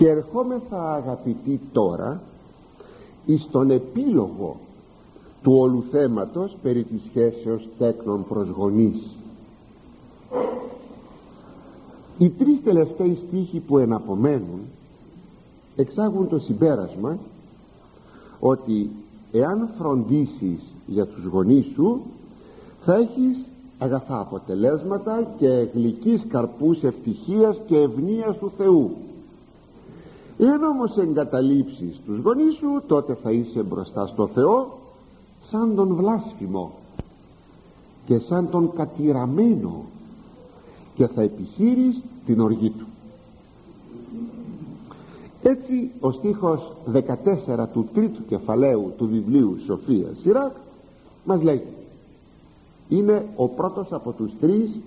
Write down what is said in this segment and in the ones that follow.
και ερχόμεθα αγαπητοί τώρα εις τον επίλογο του όλου θέματος περί της σχέσεως τέκνων προς γονείς. Οι τρεις τελευταίοι στίχοι που εναπομένουν εξάγουν το συμπέρασμα ότι εάν φροντίσεις για τους γονείς σου θα έχεις αγαθά αποτελέσματα και γλυκείς καρπούς ευτυχίας και ευνοίας του Θεού εάν όμως εγκαταλείψεις τους γονείς σου τότε θα είσαι μπροστά στο Θεό σαν τον βλάσφημο και σαν τον κατηραμένο και θα επισύρεις την οργή του. Έτσι ο στίχος 14 του τρίτου κεφαλαίου του βιβλίου Σοφία Σιράκ μας λέει είναι ο πρώτος από τους τρεις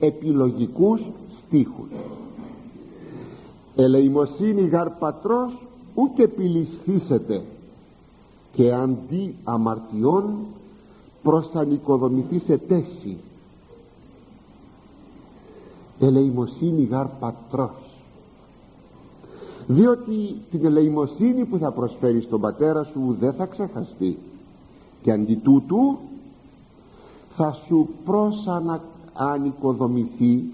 επιλογικούς στίχους ελεημοσύνη γαρ πατρός ούτε επιλυσθήσετε και αντί αμαρτιών προσανοικοδομηθεί σε τέση. Ελεημοσύνη γαρ πατρός. Διότι την ελεημοσύνη που θα προσφέρει στον πατέρα σου δεν θα ξεχαστεί. Και αντί τούτου θα σου προσανοικοδομηθεί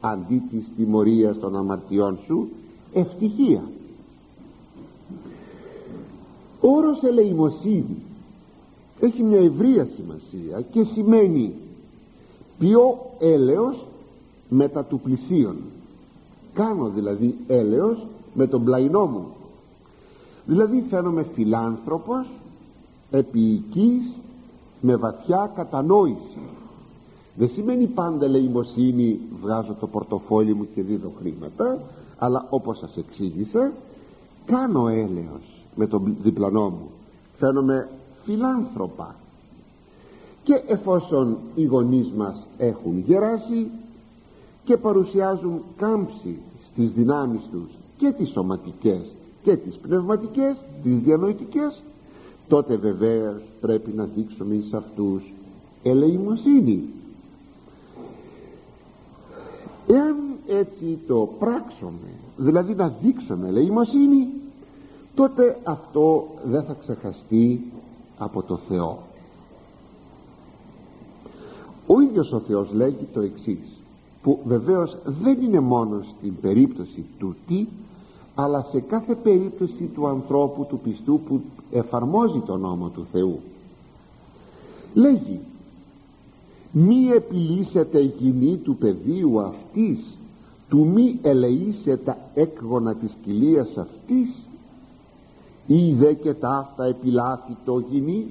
αντί της τιμωρίας των αμαρτιών σου ευτυχία. Ο όρος ελεημοσύνη έχει μια ευρεία σημασία και σημαίνει πιο έλεος μετά του πλησίον. Κάνω δηλαδή έλεος με τον πλαϊνό μου. Δηλαδή φαίνομαι φιλάνθρωπος επίοικης με βαθιά κατανόηση δεν σημαίνει πάντα ελεημοσύνη βγάζω το πορτοφόλι μου και δίνω χρήματα αλλά όπως σας εξήγησα κάνω έλεος με τον διπλανό μου. Φαίνομαι φιλάνθρωπα και εφόσον οι γονείς μας έχουν γεράσει και παρουσιάζουν κάμψη στις δυνάμεις τους και τις σωματικές και τις πνευματικές τις διανοητικές τότε βεβαίως πρέπει να δείξουμε εις αυτούς ελεημοσύνη εάν έτσι το πράξουμε δηλαδή να δείξουμε ελεημοσύνη τότε αυτό δεν θα ξεχαστεί από το Θεό. Ο ίδιος ο Θεός λέγει το εξής που βεβαίως δεν είναι μόνος στην περίπτωση του τι αλλά σε κάθε περίπτωση του ανθρώπου του πιστού που εφαρμόζει τον νόμο του Θεού. Λέγει μη επιλύσετε γυνή του πεδίου αυτής του μη ελεήσε τα έκγωνα της κοιλίας αυτής. Είδε και ταύτα επιλάθη το γυνή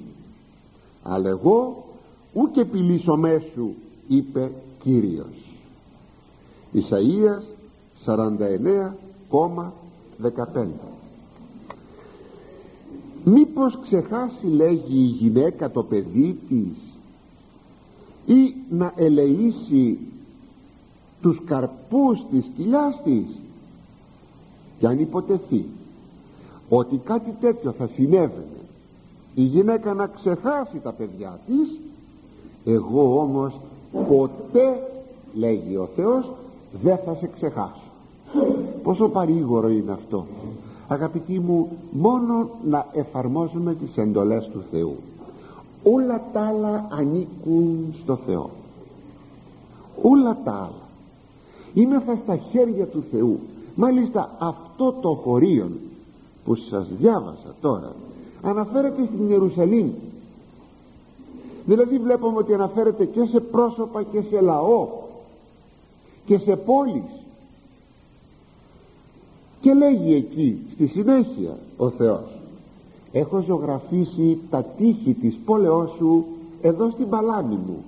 αλλά εγώ ούτε επιλύσω μέσου είπε Κύριος. Ισαΐας 49,15 Μήπως ξεχάσει λέγει η γυναίκα το παιδί της ή να ελεήσει τους καρπούς της κοιλιάς της. Και αν υποτεθεί ότι κάτι τέτοιο θα συνέβαινε η γυναίκα να ξεχάσει τα παιδιά της εγώ όμως ποτέ λέγει ο Θεός δεν θα σε ξεχάσω. Πόσο παρήγορο είναι αυτό. Αγαπητοί μου μόνο να εφαρμόζουμε τις εντολές του Θεού όλα τα άλλα ανήκουν στο Θεό. Όλα τα άλλα. Θα στα χέρια του Θεού. Μάλιστα αυτό το χωρίο που σας διάβασα τώρα αναφέρεται στην Ιερουσαλήμ. Δηλαδή βλέπουμε ότι αναφέρεται και σε πρόσωπα και σε λαό και σε πόλεις. Και λέγει εκεί στη συνέχεια ο Θεός έχω ζωγραφίσει τα τείχη της πόλεως σου εδώ στην παλάμη μου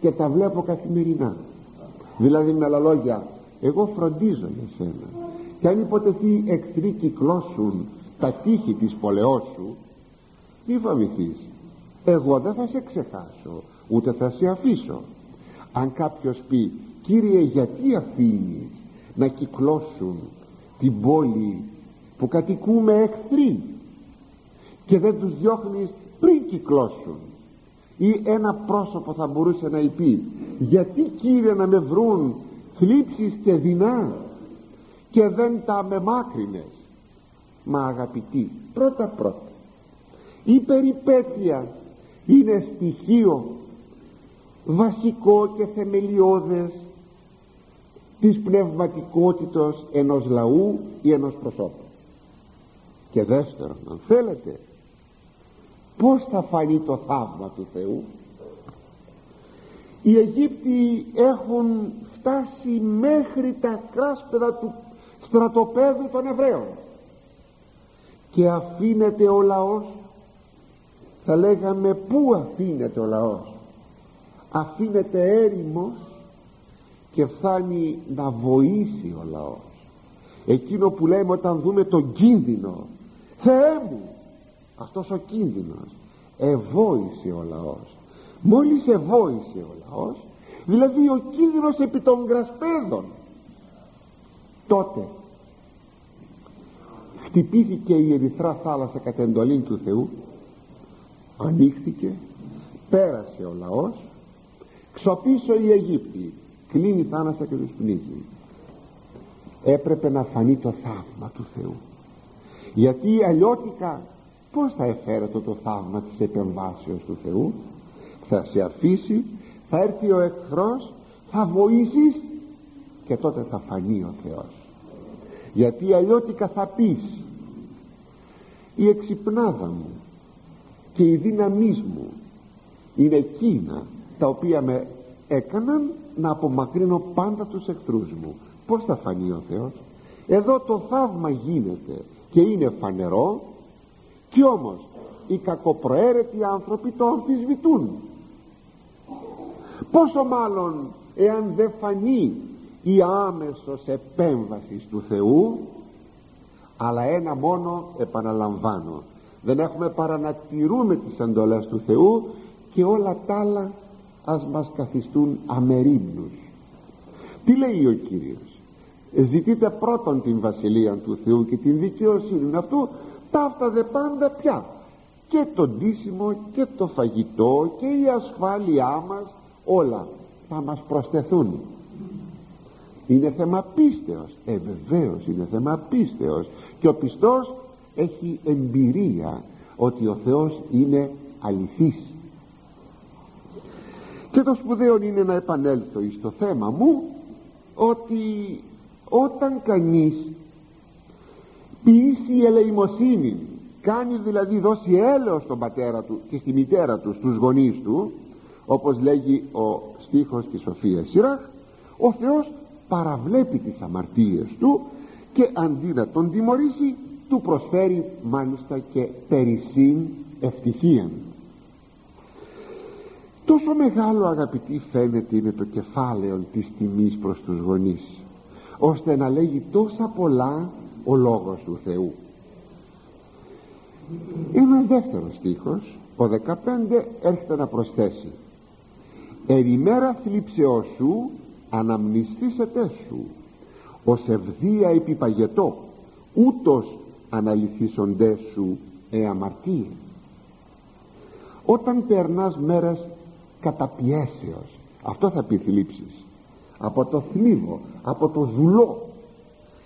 και τα βλέπω καθημερινά. Δηλαδή με άλλα λόγια εγώ φροντίζω για σένα. Και αν υποτεθεί εχθροί κυκλώσουν τα τείχη της πόλεως σου μη φοβηθείς. Εγώ δεν θα σε ξεχάσω ούτε θα σε αφήσω. Αν κάποιος πει Κύριε γιατί αφήνεις να κυκλώσουν την πόλη που κατοικούμε εχθροί; Και δεν τους διώχνεις πριν κυκλώσουν. Ή ένα πρόσωπο θα μπορούσε να πει γιατί Κύριε να με βρουν θλίψεις και δεινά και δεν τα αμεμάκρυνες μα αγαπητοί πρώτα πρώτα. Η περιπέτεια είναι στοιχείο βασικό και θεμελιώδες της πνευματικότητος ενός λαού ή ενός προσώπου και δεύτερον αν θέλετε πως θα φανεί το θαύμα του Θεού; Οι Αιγύπτιοι έχουν φτάσει μέχρι τα κράσπεδα του στρατοπέδου των Εβραίων. Και αφήνεται ο λαός θα λέγαμε πού αφήνεται ο λαός; Αφήνεται έρημος και φτάνει να βοήσει ο λαός. Εκείνο που λέμε όταν δούμε τον κίνδυνο Θεέ μου αυτός ο κίνδυνος. Ευόησε ο λαός. Μόλις ευόησε ο λαός δηλαδή ο κίνδυνος επί των γρασπέδων. Τότε χτυπήθηκε η ερυθρά θάλασσα κατά εντολή του Θεού ανοίχθηκε πέρασε ο λαός ξοπίσω η Αιγύπτη κλείνει η θάλασσα και τους πνίγει. Έπρεπε να φανεί το θαύμα του Θεού. Γιατί αλλιώτικα πως θα εφέρετο το θαύμα της επεμβάσεως του Θεού; Θα σε αφήσει θα έρθει ο εχθρός θα βοήσεις και τότε θα φανεί ο Θεός. Γιατί αλλιώτικα θα πεις η εξυπνάδα μου και η δύναμή μου είναι εκείνα τα οποία με έκαναν να απομακρύνω πάντα τους εχθρούς μου πως θα φανεί ο Θεός; Εδώ το θαύμα γίνεται και είναι φανερό και όμως οι κακοπροαίρετοι άνθρωποι το αμφισβητούν. Πόσο μάλλον εάν δεν φανεί η άμεσος επέμβαση του Θεού αλλά ένα μόνο επαναλαμβάνω δεν έχουμε παρά να τηρούμε τις εντολές του Θεού και όλα τα άλλα ας μας καθιστούν αμερίμνους. Τι λέει ο Κύριος; Ζητείτε πρώτον την βασιλεία του Θεού και την δικαιοσύνη αυτού ταύτα δε πάντα πια. Και το ντύσιμο και το φαγητό και η ασφάλειά μας όλα θα μας προσθεθούν. Είναι θέμα πίστεως. Ε βεβαίως είναι θέμα πίστεως. Και ο πιστός έχει εμπειρία ότι ο Θεός είναι αληθής. Και το σπουδαίο είναι να επανέλθω στο θέμα μου ότι όταν κανείς ποιήσει ελεημοσύνη. Κάνει δηλαδή δώσει έλεος στον πατέρα του και στη μητέρα του στους γονείς του όπως λέγει ο στίχος της Σοφίας Σιράχ ο Θεός παραβλέπει τις αμαρτίες του και αντί να τον τιμωρήσει του προσφέρει μάλιστα και περισσήν ευτυχίαν τόσο μεγάλο αγαπητή φαίνεται είναι το κεφάλαιο της τιμής προς τους γονείς ώστε να λέγει τόσα πολλά ο λόγος του Θεού. Ένας δεύτερος στίχος ο 15 έρχεται να προσθέσει. Ερημέρα θλίψεώς σου αναμνηστήσετε σου. Ως ευδία επιπαγετό ούτως αναλυθήσονται σου εαμαρτίε όταν περνάς μέρες καταπιέσεως αυτό θα πει θλίψεις από το θλίβο από το ζουλό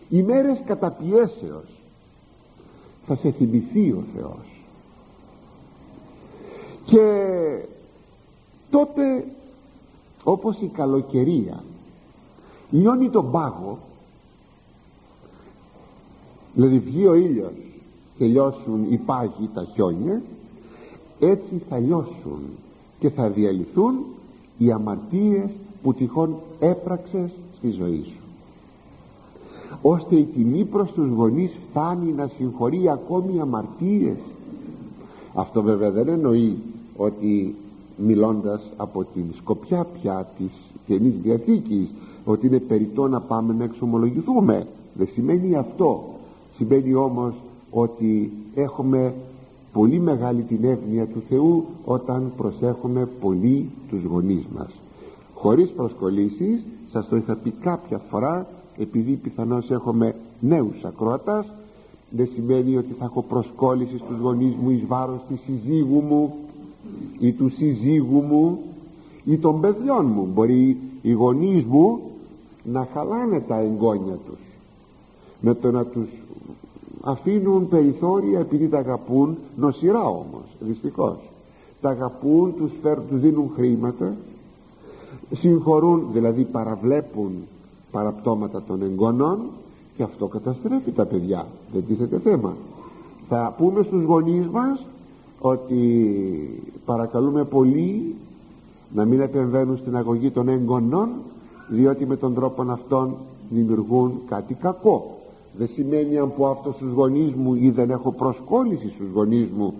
οι μέρες καταπιέσεως. Θα σε θυμηθεί ο Θεός. Και τότε όπως η καλοκαιρία λιώνει τον πάγο. Δηλαδή βγει ο ήλιος και λιώσουν οι πάγοι τα χιόνια έτσι θα λιώσουν και θα διαλυθούν οι αμαρτίες που τυχόν έπραξες στη ζωή σου ώστε η τιμή προς τους γονείς φτάνει να συγχωρεί ακόμη αμαρτίες. Αυτό βέβαια δεν εννοεί ότι μιλώντας από την σκοπιά πια της Καινής Διαθήκης ότι είναι περιττό να πάμε να εξομολογηθούμε. Δεν σημαίνει αυτό. Σημαίνει όμως ότι έχουμε πολύ μεγάλη την εύνοια του Θεού όταν προσέχουμε πολύ τους γονείς μας. Χωρίς προσκολήσεις σας το είχα πει κάποια φορά επειδή πιθανώς έχουμε νέους ακροατάς δεν σημαίνει ότι θα έχω προσκόλληση στους γονείς μου εις βάρος της συζύγου μου ή του συζύγου μου ή των παιδιών μου. Μπορεί οι γονείς μου να χαλάνε τα εγγόνια τους με το να τους αφήνουν περιθώρια επειδή τα αγαπούν νοσηρά όμως δυστυχώς. Τα αγαπούν, τους, φέρουν, τους δίνουν χρήματα συγχωρούν δηλαδή παραβλέπουν παραπτώματα των εγγονών και αυτό καταστρέφει τα παιδιά. Δεν τίθεται θέμα. Θα πούμε στους γονείς μας ότι παρακαλούμε πολύ να μην επεμβαίνουν στην αγωγή των εγγονών διότι με τον τρόπο αυτόν δημιουργούν κάτι κακό. Δεν σημαίνει αν πω αυτό στους γονείς μου ή δεν έχω προσκόλληση στους γονείς μου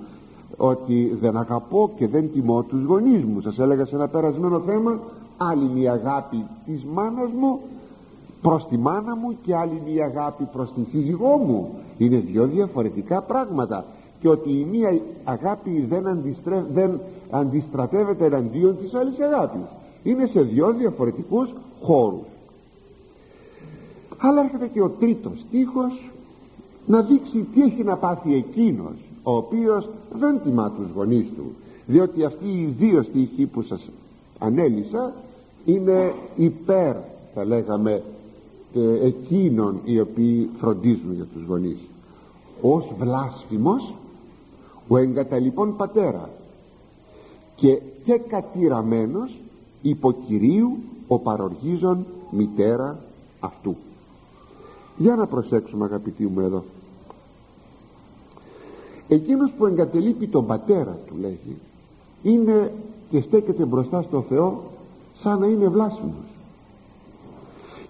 ότι δεν αγαπώ και δεν τιμώ τους γονείς μου. Σας έλεγα σε ένα περασμένο θέμα άλλη μια αγάπη της μάνας μου προς τη μάνα μου και άλλη μια αγάπη προς τη σύζυγό μου. Είναι δύο διαφορετικά πράγματα. Και ότι η μία αγάπη δεν, δεν αντιστρατεύεται εναντίον της άλλης αγάπης. Είναι σε δύο διαφορετικούς χώρους. Αλλά έρχεται και ο τρίτος στίχος να δείξει τι έχει να πάθει εκείνος ο οποίος δεν τιμά τους γονείς του. Διότι αυτοί οι δύο στίχοι που σας ανέλησα είναι υπέρ θα λέγαμε ε, εκείνων οι οποίοι φροντίζουν για τους γονείς. Ως βλάσφημος ο εγκαταλειπών πατέρας και, και κατηραμένος υποκυρίου ο παροργίζων μητέρα αυτού. Για να προσέξουμε αγαπητοί μου εδώ. Εκείνος που εγκατελείπει τον πατέρα του λέγει είναι και στέκεται μπροστά στο Θεό σαν να είναι βλάσφημος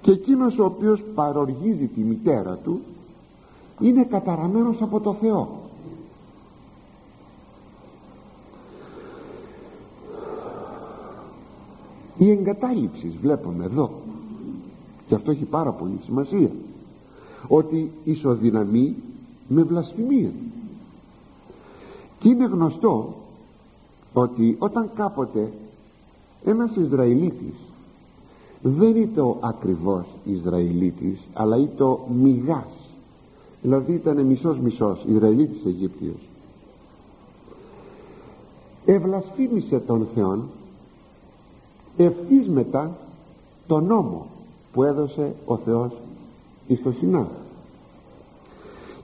και εκείνος ο οποίος παροργίζει τη μητέρα του είναι καταραμένος από το Θεό. Η εγκατάλειψης βλέπουμε εδώ. Και αυτό έχει πάρα πολύ σημασία. Ότι ισοδυναμεί με βλασφημία. Και είναι γνωστό ότι όταν κάποτε ένας Ισραηλίτης δεν ήταν ο ακριβώς Ισραηλίτης αλλά ήταν ο μηγάς δηλαδή ήταν μισός μισός Ισραηλίτης Αιγύπτιος. Ευλασφήμισε τον Θεόν ευθύς μετά τον νόμο που έδωσε ο Θεός εις το Σινά.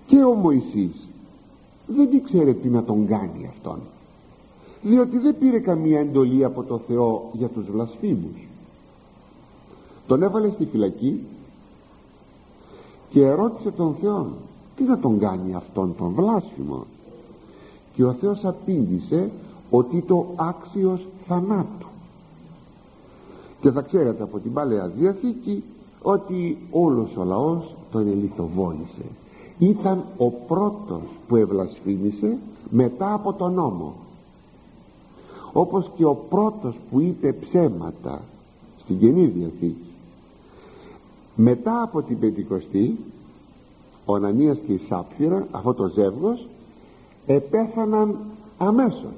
Και ο Μωυσής δεν ήξερε τι να τον κάνει αυτόν διότι δεν πήρε καμία εντολή από το Θεό για τους βλασφήμους τον έβαλε στη φυλακή και ερώτησε τον Θεό τι να τον κάνει αυτόν τον βλάσφημο; Και ο Θεός απήντησε ότι το άξιος θανάτου. Και θα ξέρετε από την Παλαιά Διαθήκη ότι όλος ο λαός τον ελιθοβόλησε. Ήταν ο πρώτος που ευλασφήμισε μετά από τον νόμο. Όπως και ο πρώτος που είπε ψέματα στην Καινή Διαθήκη μετά από την Πεντηκοστή ο Ανανίας και η Σάπφυρα αυτό το ζεύγος επέθαναν αμέσως.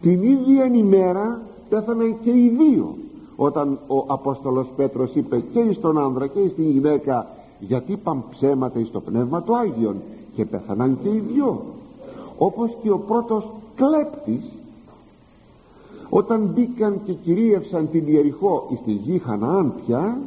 Την ίδια ημέρα πέθαναν και οι δύο όταν ο Απόστολος Πέτρος είπε και στον άνδρα και στην γυναίκα γιατί είπαν ψέματα εις το Πνεύμα του Άγιον και πέθαναν και οι δυο. Όπως και ο πρώτος κλέπτης όταν μπήκαν και κυρίευσαν την Ιεριχώ εις τη γη Χαναάν πια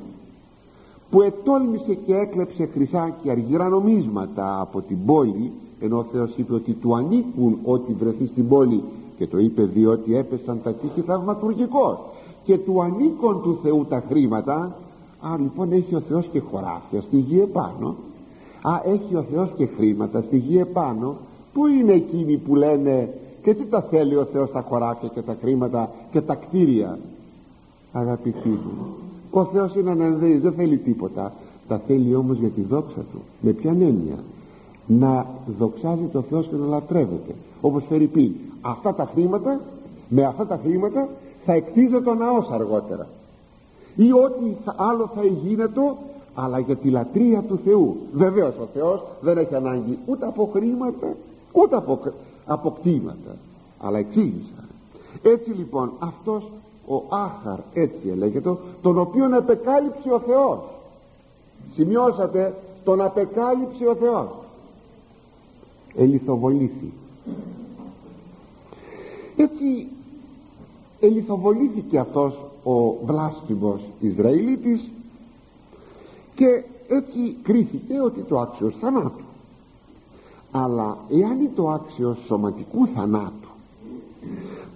που ετόλμησε και έκλεψε χρυσά και αργυρά νομίσματα από την πόλη ενώ ο Θεός είπε ότι του ανήκουν ό,τι βρεθεί στην πόλη και το είπε διότι έπεσαν τα τείχη θαυματουργικός και του ανήκουν του Θεού τα χρήματα. Α λοιπόν έχει ο Θεός και χωράφια στη γη επάνω. Α έχει ο Θεός και χρήματα στη γη επάνω. Πού είναι εκείνοι που λένε και τι τα θέλει ο Θεός τα χωράφια και τα χρήματα και τα κτίρια αγαπητοί μου ο Θεός είναι ανανδύης δεν θέλει τίποτα. Τα θέλει όμως για τη δόξα του. Με ποια έννοια; Να δοξάζει το Θεός και να λατρεύεται. Όπως φέρει πει αυτά τα χρήματα με αυτά τα χρήματα θα εκτίζω το ναός αργότερα. Ή ό,τι άλλο θα γίνεται αλλά για τη λατρεία του Θεού. Βεβαίως ο Θεός δεν έχει ανάγκη ούτε από χρήματα ούτε από, από κτήματα. Αλλά εξήγησα. Έτσι λοιπόν αυτός ο Άχαρ έτσι έλεγεται τον οποίον επεκάλυψε ο Θεός. Σημειώσατε τον απεκάλυψε ο Θεός. Ελιθοβολήθη. Έτσι ελιθοβολήθηκε αυτός ο βλάσφημος Ισραηλίτης και έτσι κρίθηκε ότι το άξιος θανάτου. Αλλά εάν είναι το άξιος σωματικού θανάτου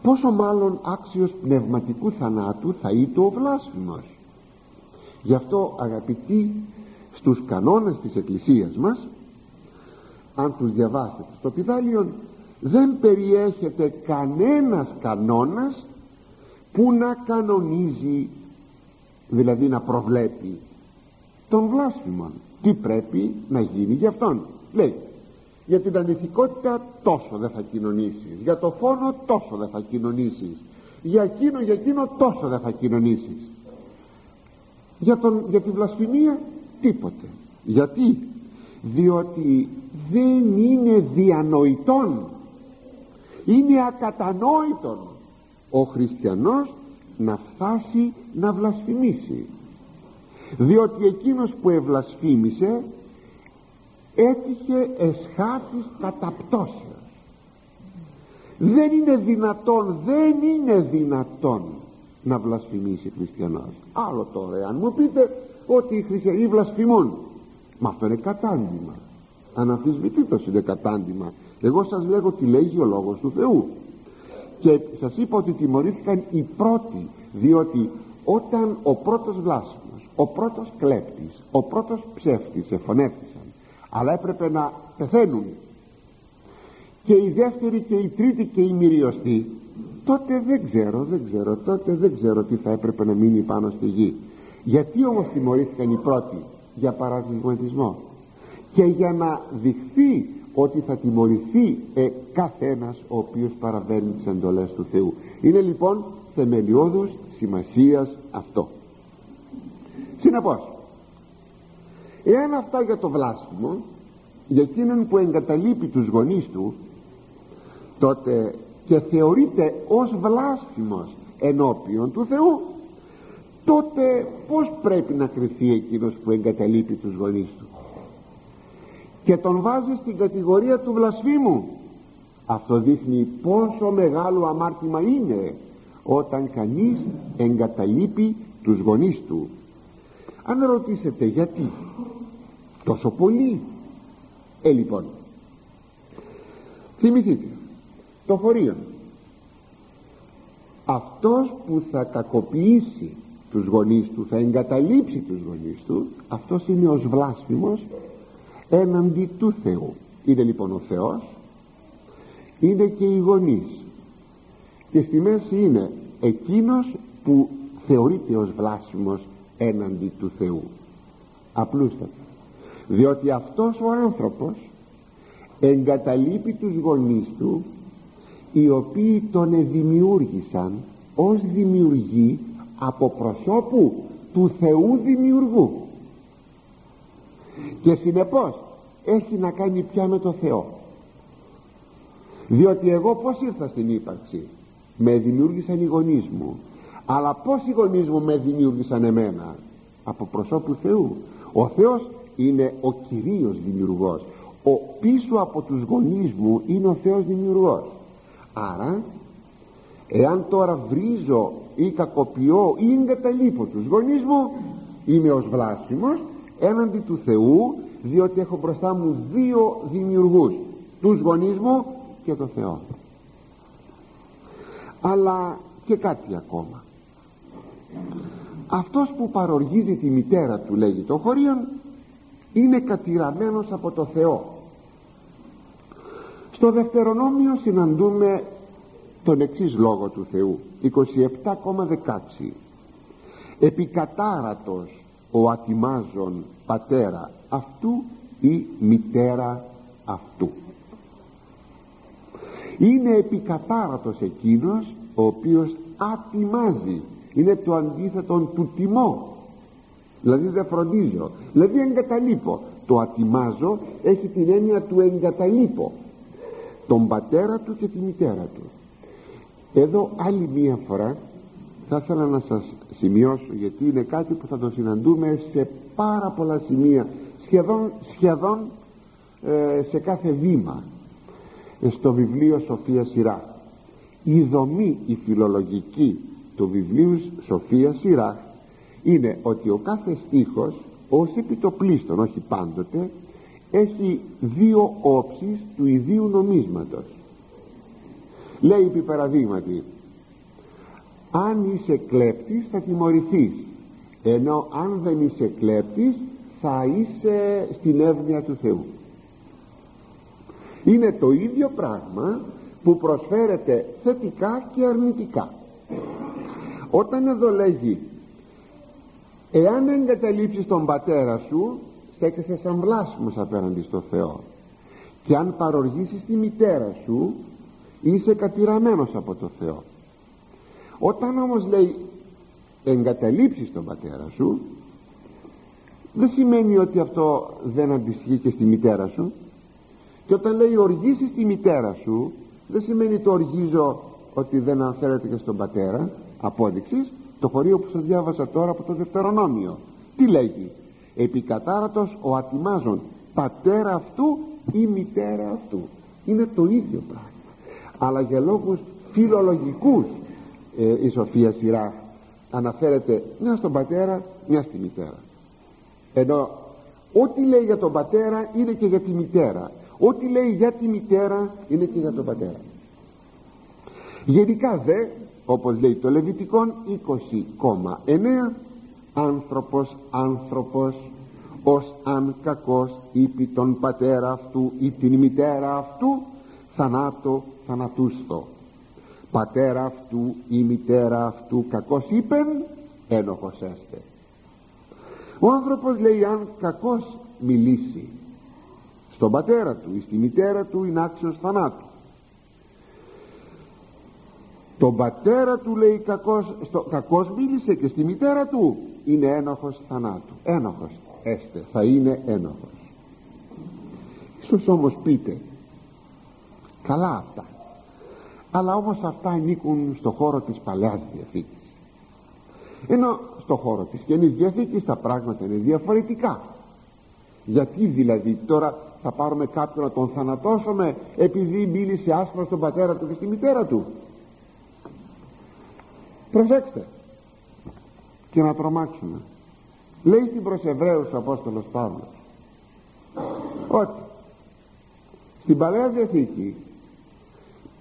πόσο μάλλον άξιος πνευματικού θανάτου θα είναι ο βλάσφημος. Γι' αυτό αγαπητοί στους κανόνες της Εκκλησίας μας αν τους διαβάσετε στο πιδάλιον δεν περιέχεται κανένας κανόνας που να κανονίζει δηλαδή να προβλέπει τον βλάσφημον. Τι πρέπει να γίνει για αυτόν; Λέει για την ανηθικότητα τόσο δεν θα κοινωνήσεις. Για το φόνο τόσο δεν θα κοινωνήσεις. Για εκείνο για εκείνο τόσο δεν θα κοινωνήσεις. Για, τον, για τη βλασφημία τίποτε. Γιατί; Διότι δεν είναι διανοητόν. Είναι ακατανόητον ο χριστιανός να φτάσει να βλασφημίσει. Διότι εκείνος που ευλασφήμισε έτυχε εσχάτης καταπτώσεως. Δεν είναι δυνατόν δεν είναι δυνατόν να βλασφημίσει χριστιανός. Άλλο τώρα αν μου πείτε ότι οι χριστιανοί βλασφημούν. Μα αυτό είναι κατάντημα. Αναμφισβητήτως είναι κατάντημα. Εγώ σας λέγω τι λέγει ο λόγος του Θεού. Και σας είπα ότι τιμωρήθηκαν οι πρώτοι διότι όταν ο πρώτος βλάσφημος ο πρώτος κλέπτης ο πρώτος ψεύτης εφωνεύτησαν αλλά έπρεπε να πεθαίνουν και η δεύτερη και η τρίτη και η μυριωστή τότε δεν ξέρω δεν ξέρω τότε δεν ξέρω τι θα έπρεπε να μείνει πάνω στη γη. Γιατί όμως τιμωρήθηκαν οι πρώτοι; Για παραδειγματισμό. Και για να δειχθεί ότι θα τιμωρηθεί ε, κάθε ένας ο οποίος παραβαίνει τις εντολές του Θεού. Είναι λοιπόν θεμελιώδους σημασίας αυτό. Συνεπώς εάν αυτά για το βλάσφημο για εκείνον που εγκαταλείπει τους γονείς του τότε και θεωρείται ως βλάσφημος ενώπιον του Θεού τότε πως πρέπει να κριθεί εκείνος που εγκαταλείπει τους γονείς του; Και τον βάζει στην κατηγορία του βλασφήμου. Αυτό δείχνει πόσο μεγάλο αμάρτημα είναι όταν κανείς εγκαταλείπει τους γονείς του. Αν ρωτήσετε γιατί τόσο πολύ. Ε λοιπόν θυμηθείτε το χωρίο. Αυτός που θα κακοποιήσει τους γονείς του θα εγκαταλείψει τους γονείς του αυτός είναι ως βλάσφημος έναντι του Θεού. Είναι λοιπόν ο Θεός είναι και οι γονείς. Και στη μέση είναι εκείνος που θεωρείται ως βλάσφημος έναντι του Θεού. Απλούστατα διότι αυτός ο άνθρωπος εγκαταλείπει τους γονείς του οι οποίοι τον δημιούργησαν ως δημιουργοί από προσώπου του Θεού δημιουργού. Και συνεπώς έχει να κάνει πια με το Θεό. Διότι εγώ πως ήρθα στην ύπαρξη; Με δημιούργησαν οι γονείς μου. Αλλά πως οι γονείς μου με δημιούργησαν εμένα; Από προσώπου Θεού. Ο Θεός είναι ο κυρίως δημιουργός. Ο πίσω από τους γονείς μου είναι ο Θεός δημιουργός. Άρα εάν τώρα βρίζω ή κακοποιώ ή εγκαταλείπω τους γονείς μου είμαι ως βλάσιμος έναντι του Θεού διότι έχω μπροστά μου δύο δημιουργούς τους γονείς μου και το Θεό. Αλλά και κάτι ακόμα. Αυτός που παροργίζει τη μητέρα του λέγει το χωρίον είναι κατηραμένος από το Θεό. Στο δευτερονόμιο συναντούμε τον εξής λόγο του Θεού. 27,16 επικατάρατος ο ατιμάζων πατέρα αυτού ή μητέρα αυτού είναι επικατάρατος εκείνος ο οποίος ατιμάζει. Είναι το αντίθετο του τιμώ. Δηλαδή δεν φροντίζω δηλαδή εγκαταλείπω. Το ατιμάζω έχει την έννοια του εγκαταλείπω. Τον πατέρα του και τη μητέρα του. Εδώ άλλη μία φορά θα ήθελα να σας σημειώσω γιατί είναι κάτι που θα το συναντούμε σε πάρα πολλά σημεία σχεδόν, σχεδόν ε, σε κάθε βήμα ε, στο βιβλίο Σοφία Σειρά η δομή η φιλολογική του βιβλίου Σοφία Σειρά είναι ότι ο κάθε στίχος ως επιτοπλίστων όχι πάντοτε έχει δύο όψεις του ιδίου νομίσματος. Λέει επί παραδείγματι αν είσαι κλέπτης θα τιμωρηθείς ενώ αν δεν είσαι κλέπτης θα είσαι στην εύνοια του Θεού είναι το ίδιο πράγμα που προσφέρεται θετικά και αρνητικά. Όταν εδώ λέγει εάν εγκαταλείψεις τον πατέρα σου στέκεσαι σαν βλάσιμος απέναντι στο Θεό. Και αν παροργήσεις τη μητέρα σου είσαι κατηραμένος από το Θεό. Όταν όμως λέει εγκαταλείψεις τον πατέρα σου δεν σημαίνει ότι αυτό δεν αντιστοιχεί και στη μητέρα σου. Και όταν λέει οργήσεις τη μητέρα σου δεν σημαίνει το οργίζω ότι δεν αναφέρεται και στον πατέρα. Απόδειξης το χωρίο που σας διάβασα τώρα από το δευτερονόμιο. Τι λέγει επικατάρατος ο ατιμάζων πατέρα αυτού ή μητέρα αυτού είναι το ίδιο πράγμα αλλά για λόγους φιλολογικούς. Ε, η Σοφία Σειρά αναφέρεται μια στον πατέρα μια στη μητέρα. Ενώ ό,τι λέει για τον πατέρα είναι και για τη μητέρα. Ό,τι λέει για τη μητέρα είναι και για τον πατέρα. Γενικά δε όπως λέει το Λεβιτικόν 20,9 άνθρωπος άνθρωπος ως αν κακός είπε τον πατέρα αυτού ή την μητέρα αυτού θανάτω θανατούστο. Πατέρα αυτού ή μητέρα αυτού κακός είπεν ένοχος έστε. Ο άνθρωπος λέει αν κακός μιλήσει στον πατέρα του ή στη μητέρα του είναι άξιος θανάτου τον πατέρα του λέει κακός, στο, κακός μίλησε και στη μητέρα του. Είναι ένοχος θανάτου. Ένοχος. Έστε θα είναι ένοχος. Ίσως όμως πείτε καλά αυτά. Αλλά όμως αυτά ανήκουν στο χώρο της Παλαιάς Διαθήκης. Ενώ στο χώρο της Καινής Διαθήκης τα πράγματα είναι διαφορετικά. Γιατί δηλαδή τώρα θα πάρουμε κάποιον να τον θανατώσουμε επειδή μίλησε άσχημα στον πατέρα του και στη μητέρα του; Προσέξτε. Και να τρομάξουμε. Λέει στην προς Εβραίους ο Απόστολος Παύλος. Ότι στην Παλαιά Διαθήκη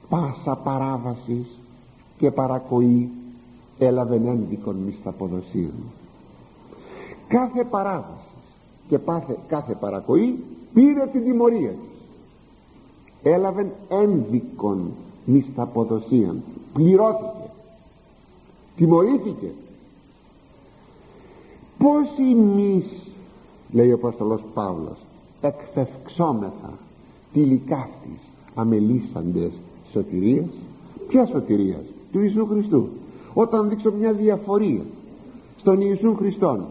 πάσα παράβασης και παρακοή έλαβε ένδικον μισθαποδοσίων κάθε παράβασης και πάθε, κάθε παρακοή πήρε την τιμωρία της. Έλαβε ένδικον μισθαποδοσίων πληρώθηκε τιμωρήθηκε. Πως εμείς λέει ο Απόστολος Παύλος εκθευξόμεθα τυλικάφτης αμελήσαντες σωτηρίας ποια σωτηρίας; Του Ιησού Χριστού. Όταν δείξω μια διαφορία στον Ιησού Χριστόν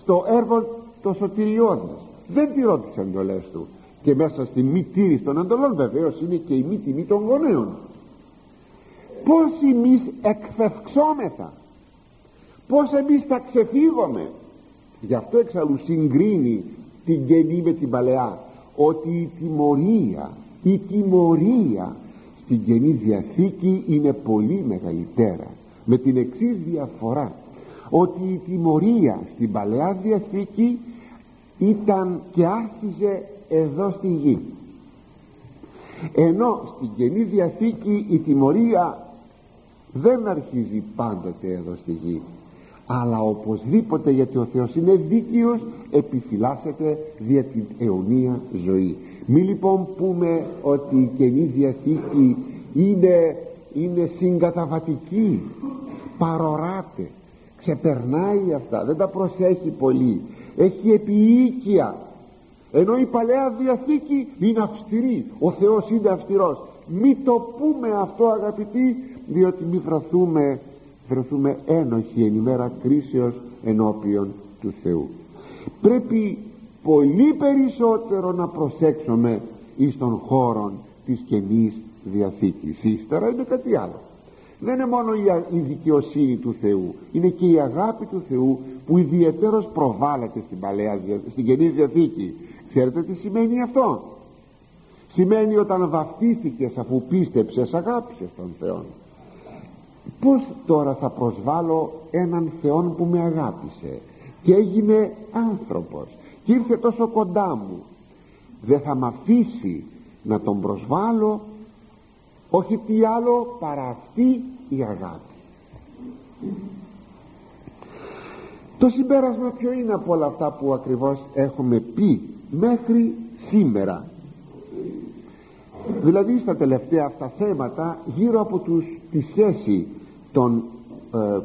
στο έργο το σωτηριώδης δεν τηρώ τις εντολές του. Και μέσα στη μη τήρηση των εντολών βεβαίως είναι και η μη τιμή των γονέων πως εμείς εκφευξόμεθα πως εμείς τα ξεφύγουμε. Γι' αυτό εξαλλού συγκρίνει την καινή με την παλαιά ότι η τιμωρία η τιμωρία στην Καινή Διαθήκη είναι πολύ μεγαλύτερα. Με την εξής διαφορά ότι η τιμωρία στην Παλαιά Διαθήκη ήταν και άρχιζε εδώ στη γη. Ενώ στην Καινή Διαθήκη η τιμωρία δεν αρχίζει πάντοτε εδώ στη γη. Αλλά οπωσδήποτε γιατί ο Θεός είναι δίκαιος επιφυλάσσεται δια την αιωνία ζωή. Μη λοιπόν πούμε ότι η Καινή Διαθήκη είναι, είναι συγκαταβατική. Παροράται. Ξεπερνάει αυτά. Δεν τα προσέχει πολύ. Έχει επιοίκεια. Ενώ η Παλαιά Διαθήκη είναι αυστηρή. Ο Θεός είναι αυστηρός. Μη το πούμε αυτό αγαπητοί διότι μη βρεθούμε βρεθούμε ένοχοι εν ημέρα κρίσεως ενώπιον του Θεού. Πρέπει πολύ περισσότερο να προσέξουμε εις των χώρων της Καινής Διαθήκης. Ύστερα είναι κάτι άλλο. Δεν είναι μόνο η δικαιοσύνη του Θεού είναι και η αγάπη του Θεού που ιδιαίτερος προβάλλεται στην, παλαιά, στην Καινή Διαθήκη. Ξέρετε τι σημαίνει αυτό; Σημαίνει όταν βαφτίστηκες αφού πίστεψες αγάπησες τον Θεό πως τώρα θα προσβάλλω έναν Θεό που με αγάπησε και έγινε άνθρωπος και ήρθε τόσο κοντά μου; Δεν θα μ' αφήσει να τον προσβάλλω όχι τι άλλο παρά αυτή η αγάπη. Το συμπέρασμα ποιο είναι από όλα αυτά που ακριβώς έχουμε πει μέχρι σήμερα; Δηλαδή στα τελευταία αυτά θέματα γύρω από τους, τη σχέση των ε,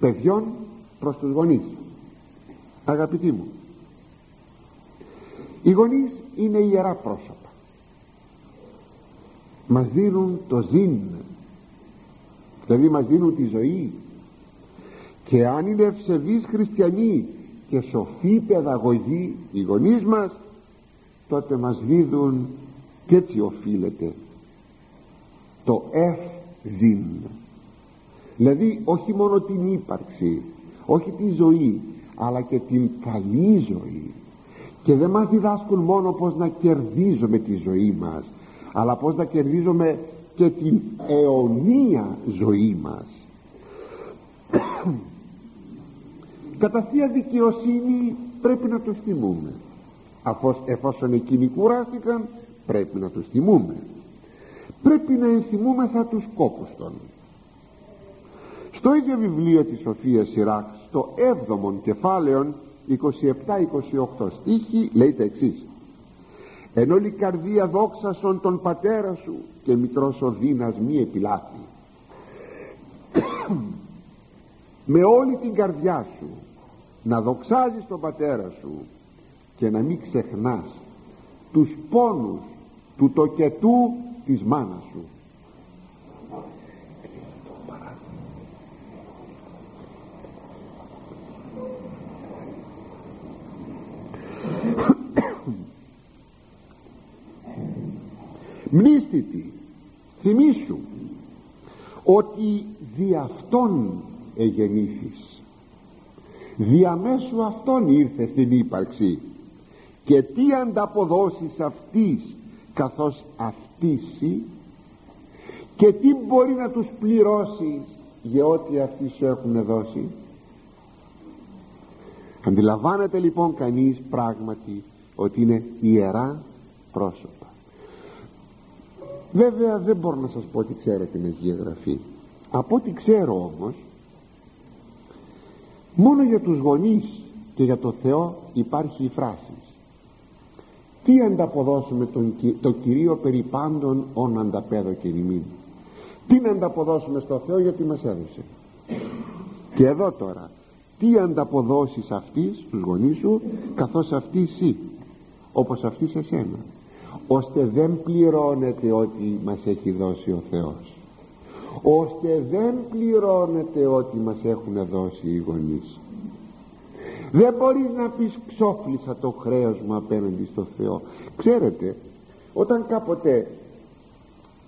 παιδιών προς τους γονείς. Αγαπητοί μου οι γονείς είναι ιερά πρόσωπα. Μας δίνουν το ζήν δηλαδή μας δίνουν τη ζωή. Και αν είναι ευσεβείς χριστιανοί και σοφοί παιδαγωγοί οι γονείς μας τότε μας δίδουν και έτσι οφείλεται το ζήν δηλαδή όχι μόνο την ύπαρξη όχι τη ζωή αλλά και την καλή ζωή. Και δεν μας διδάσκουν μόνο πως να κερδίζουμε τη ζωή μας αλλά πως να κερδίζουμε και την αιωνία ζωή μας. Κατά θεία δικαιοσύνη πρέπει να τους θυμούμε. Εφόσον εκείνοι κουράστηκαν πρέπει να τους θυμούμε. Πρέπει να ενθυμούμεθα τους κόπους των στο ίδιο βιβλίο της Σοφίας Σιράκ στο 7ο κεφάλαιο 27-28 στίχη λέει τα εξής. Εν όλη καρδία δόξασον τον πατέρα σου και μητρός ο δίνας μη επιλάθη με όλη την καρδιά σου να δοξάζεις τον πατέρα σου και να μην ξεχνάς τους πόνους του τοκετού της μάνας σου μνήστητη θυμήσου ότι δι' αυτόν εγεννήθης. Διαμέσου αυτόν ήρθε στην ύπαρξη και τι ανταποδώσεις αυτής καθώς αυτήσει και τι μπορεί να τους πληρώσεις για ό,τι αυτοί σου έχουν δώσει; Αντιλαμβάνεται λοιπόν κανείς πράγματι ότι είναι ιερά πρόσωπα βέβαια δεν μπορώ να σας πω ότι ξέρω την Αγία Γραφή. Από ό,τι ξέρω όμως μόνο για τους γονείς και για το Θεό υπάρχει η φράση. Τι ανταποδώσουμε τον, το Κυρίο περί πάντων όν ανταπέδω και ημίν; Τι να ανταποδώσουμε στο Θεό γιατί μας έδωσε. Και εδώ τώρα τι ανταποδώσεις αυτής τους γονείς σου καθώς αυτή εσύ όπως αυτή σε σένα ώστε δεν πληρώνεται ό,τι μας έχει δώσει ο Θεός. Ώστε δεν πληρώνεται ό,τι μας έχουν δώσει οι γονείς. Δεν μπορείς να πεις ξόφλησα το χρέος μου απέναντι στο Θεό ξέρετε όταν κάποτε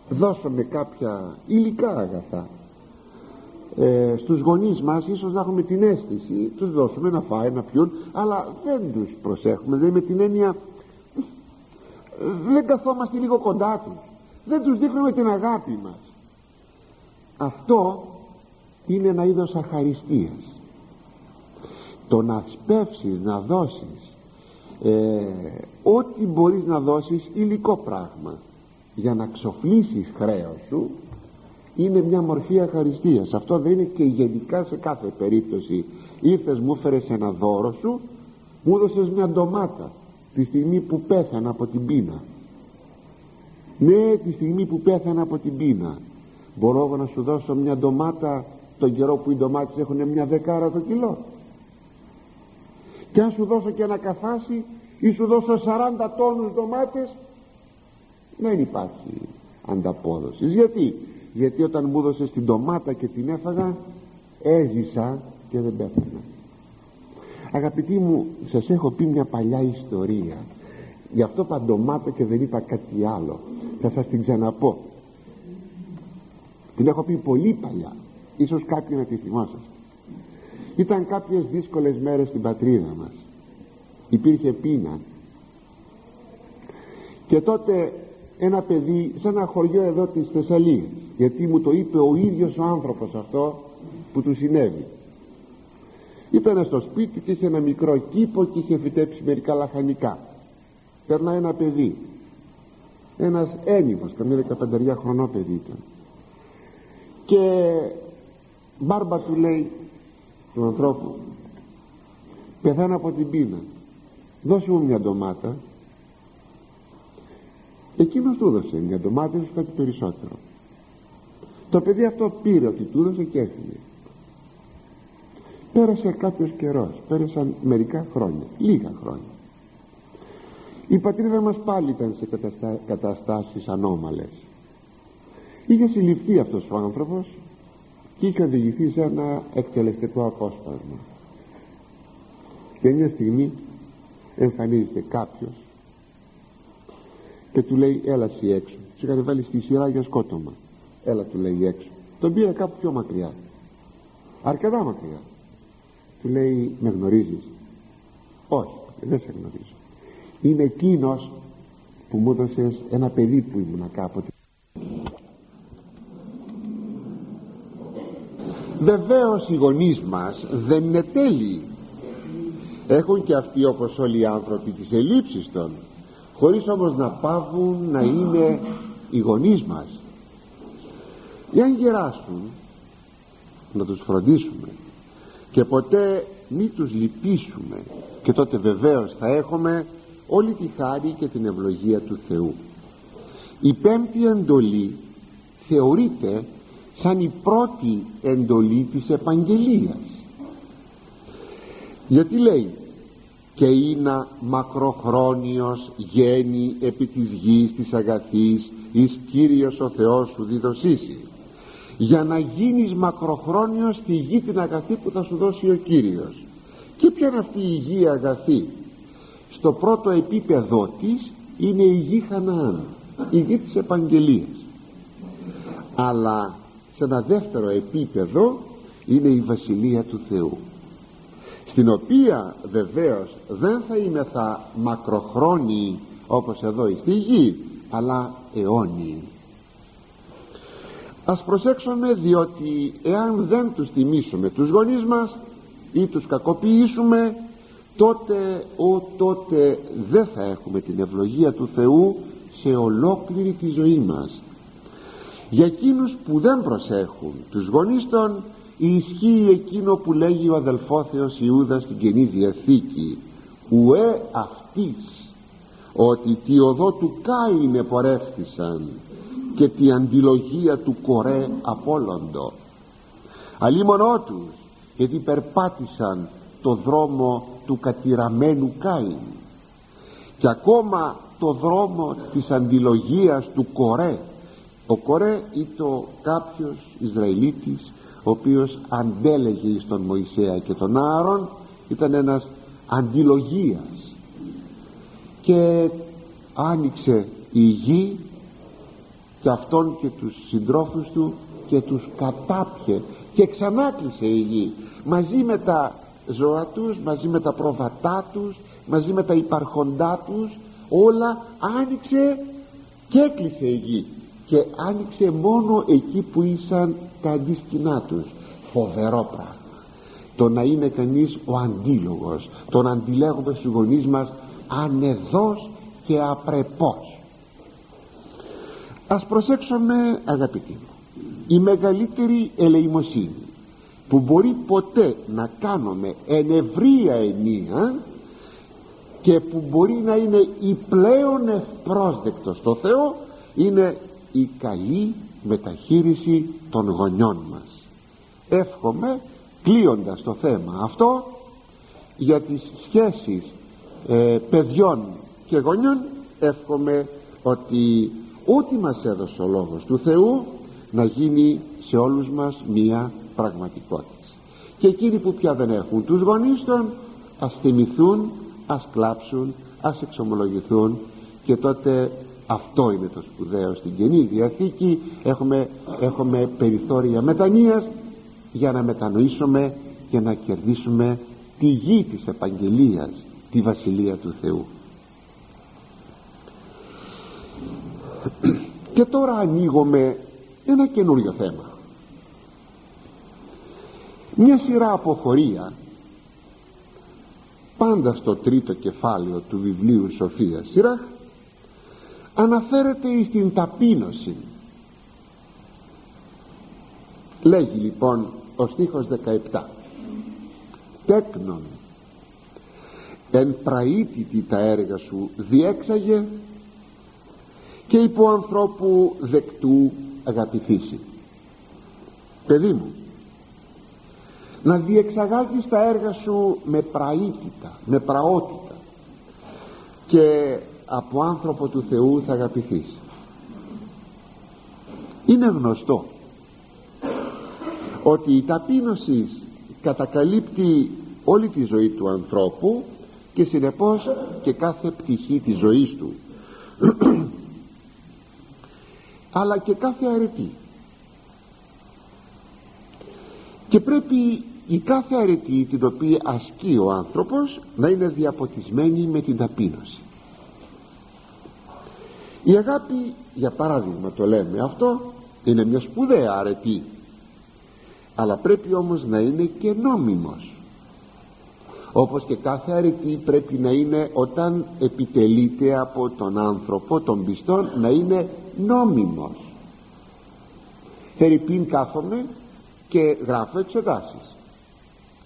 δώσαμε κάποια υλικά αγαθά ε, στους γονείς μας ίσως να έχουμε την αίσθηση τους δώσουμε να φάει, να πιούν αλλά δεν τους προσέχουμε δεν με την έννοια δεν καθόμαστε λίγο κοντά τους. Δεν τους δείχνουμε την αγάπη μας. Αυτό είναι ένα είδος αχαριστίας. Το να σπεύσεις να δώσεις ε, ό,τι μπορείς να δώσεις υλικό πράγμα. Για να ξοφλήσεις χρέος σου είναι μια μορφή αχαριστίας. Αυτό δεν είναι και γενικά σε κάθε περίπτωση. Ήρθες μου έφερες ένα δώρο σου μου έδωσες μια ντομάτα τη στιγμή που πέθανα από την πείνα. Ναι τη στιγμή που πέθανα από την πείνα. Μπορώ εγώ να σου δώσω μια ντομάτα τον καιρό που οι ντομάτες έχουν μια δεκάρα το κιλό. Και αν σου δώσω και ένα καφάσι ή σου δώσω 40 τόνους ντομάτες δεν υπάρχει ανταπόδοσης. Γιατί; Γιατί όταν μου έδωσες την ντομάτα και την έφαγα έζησα και δεν πέθανα αγαπητοί μου σας έχω πει μια παλιά ιστορία. Γι' αυτό είπα ντομάτα και δεν είπα κάτι άλλο. Θα σας την ξαναπώ. Την έχω πει πολύ παλιά. Ίσως κάποιοι να τη θυμόσαστε. Ήταν κάποιες δύσκολες μέρες στην πατρίδα μας. Υπήρχε πείνα. Και τότε ένα παιδί σε ένα χωριό εδώ της Θεσσαλίας γιατί μου το είπε ο ίδιος ο άνθρωπος αυτό που του συνέβη ήταν στο σπίτι και είχε ένα μικρό κήπο και είχε φυτέψει μερικά λαχανικά. Περνάει ένα παιδί. Ένας ένιμος καμία δεκαπεντεριά χρονό παιδί ήταν. Και μπάρμπα του λέει του ανθρώπου πεθάνω από την πείνα. Δώσε μου μια ντομάτα εκείνος του έδωσε μια ντομάτα ίσως κάτι περισσότερο. Το παιδί αυτό πήρε ότι του έδωσε και έφυγε πέρασε κάποιος καιρός πέρασαν μερικά χρόνια λίγα χρόνια. Η πατρίδα μας πάλι ήταν σε καταστα... καταστάσεις ανώμαλες. Είχε συλληφθεί αυτός ο άνθρωπος και είχε οδηγηθεί σε ένα εκτελεστικό απόσπασμα. Και μια στιγμή εμφανίζεται κάποιος και του λέει έλα εσύ έξω του είχαν βάλει στη σειρά για σκότωμα. Έλα του λέει έξω τον πήρε κάπου πιο μακριά. Αρκετά μακριά του λέει με γνωρίζεις; Όχι δεν σε γνωρίζω είμαι εκείνος που μου έδωσες ένα παιδί που ήμουνα κάποτε βεβαίως οι γονείς μας δεν είναι τέλειοι. Έχουν και αυτοί όπως όλοι οι άνθρωποι τις ελλείψεις των. Χωρίς όμως να πάβουν να είναι οι γονείς μας. Εάν γεράσουν να τους φροντίσουμε και ποτέ μη τους λυπήσουμε. Και τότε βεβαίως θα έχουμε όλη τη χάρη και την ευλογία του Θεού. Η πέμπτη εντολή θεωρείται σαν η πρώτη εντολή της επαγγελίας. Γιατί λέει και είναι μακροχρόνιος γέννη επί της γης της αγαθής εις Κύριος ο Θεός σου διδοσίσει για να γίνεις μακροχρόνιος στη γη την αγαθή που θα σου δώσει ο Κύριος. Και ποια είναι αυτή η γη αγαθή; Στο πρώτο επίπεδο της είναι η γη Χαναάν η γη της επαγγελίας. Αλλά σε ένα δεύτερο επίπεδο είναι η Βασιλεία του Θεού στην οποία βεβαίως δεν θα είναι θα μακροχρόνιοι όπως εδώ στη γη αλλά αιώνιοι ας προσέξουμε διότι εάν δεν τους τιμήσουμε τους γονείς μας ή τους κακοποιήσουμε τότε ο τότε δεν θα έχουμε την ευλογία του Θεού σε ολόκληρη τη ζωή μας. Για εκείνους που δεν προσέχουν τους γονείς των ισχύει εκείνο που λέγει ο αδελφόθεος Ιούδας στην Καινή Διαθήκη. Ουέ αυτής ότι τη οδό του Κάιν επορεύθησαν και τη αντιλογία του κορέ απόλοντο αλίμονό τους γιατί περπάτησαν το δρόμο του κατηραμένου Κάιν. Και ακόμα το δρόμο της αντιλογίας του Κορέ. Ο Κορέ ήταν κάποιος Ισραηλίτης ο οποίος αντέλεγε στον Μωυσέα και τον Άρον ήταν ένας αντιλογίας. Και άνοιξε η γη και αυτόν και τους συντρόφους του και τους κατάπιε. Και ξανάκλεισε η γη μαζί με τα ζώα τους μαζί με τα πρόβατά τους μαζί με τα υπαρχοντά τους. Όλα άνοιξε και έκλεισε η γη. Και άνοιξε μόνο εκεί που ήσαν τα αντίσκηνά τους. Φοβερό πράγμα. Το να είναι κανείς ο αντίλογος το να αντιλέγουμε στους γονείς μας ανεδός και απρεπός ας προσέξουμε αγαπητοί μου η μεγαλύτερη ελεημοσύνη που μπορεί ποτέ να κάνουμε εν ευρία ενία και που μπορεί να είναι η πλέον ευπρόσδεκτο στο Θεό είναι η καλή μεταχείριση των γονιών μας. Εύχομαι κλείοντας το θέμα αυτό για τις σχέσεις ε, παιδιών και γονιών εύχομαι ότι ό,τι μας έδωσε ο Λόγος του Θεού να γίνει σε όλους μας μία πραγματικότητα. Και εκείνοι που πια δεν έχουν τους γονείς των ας θυμηθούν ας κλάψουν ας εξομολογηθούν. Και τότε αυτό είναι το σπουδαίο στην Καινή Διαθήκη. Έχουμε, έχουμε περιθώρια μετανοίας για να μετανοήσουμε και να κερδίσουμε τη γη της επαγγελίας τη Βασιλεία του Θεού και τώρα ανοίγουμε ένα καινούριο θέμα. Μια σειρά από χωρία πάντα στο τρίτο κεφάλαιο του βιβλίου Σοφίας Σειράχ αναφέρεται στην ταπείνωση. Λέγει λοιπόν ο στίχος 17 τέκνον εν πραήτητη τα έργα σου διέξαγε και υπό ανθρώπου δεκτού αγαπηθήσει παιδί μου να διεξαγάγεις τα έργα σου με πραήτητα με πραότητα και από άνθρωπο του Θεού θα αγαπηθείς. Είναι γνωστό ότι η ταπείνωση κατακαλύπτει όλη τη ζωή του ανθρώπου και συνεπώς και κάθε πτυχή της ζωής του αλλά και κάθε αρετή. Και πρέπει η κάθε αρετή την οποία ασκεί ο άνθρωπος να είναι διαποτισμένη με την ταπείνωση. Η αγάπη για παράδειγμα το λέμε αυτό είναι μια σπουδαία αρετή. Αλλά πρέπει όμως να είναι και νόμιμος. Όπως και κάθε αρετή πρέπει να είναι όταν επιτελείται από τον άνθρωπο τον πιστόν να είναι νόμιμος. Φερρυπίν κάθομαι και γράφω εξετάσεις.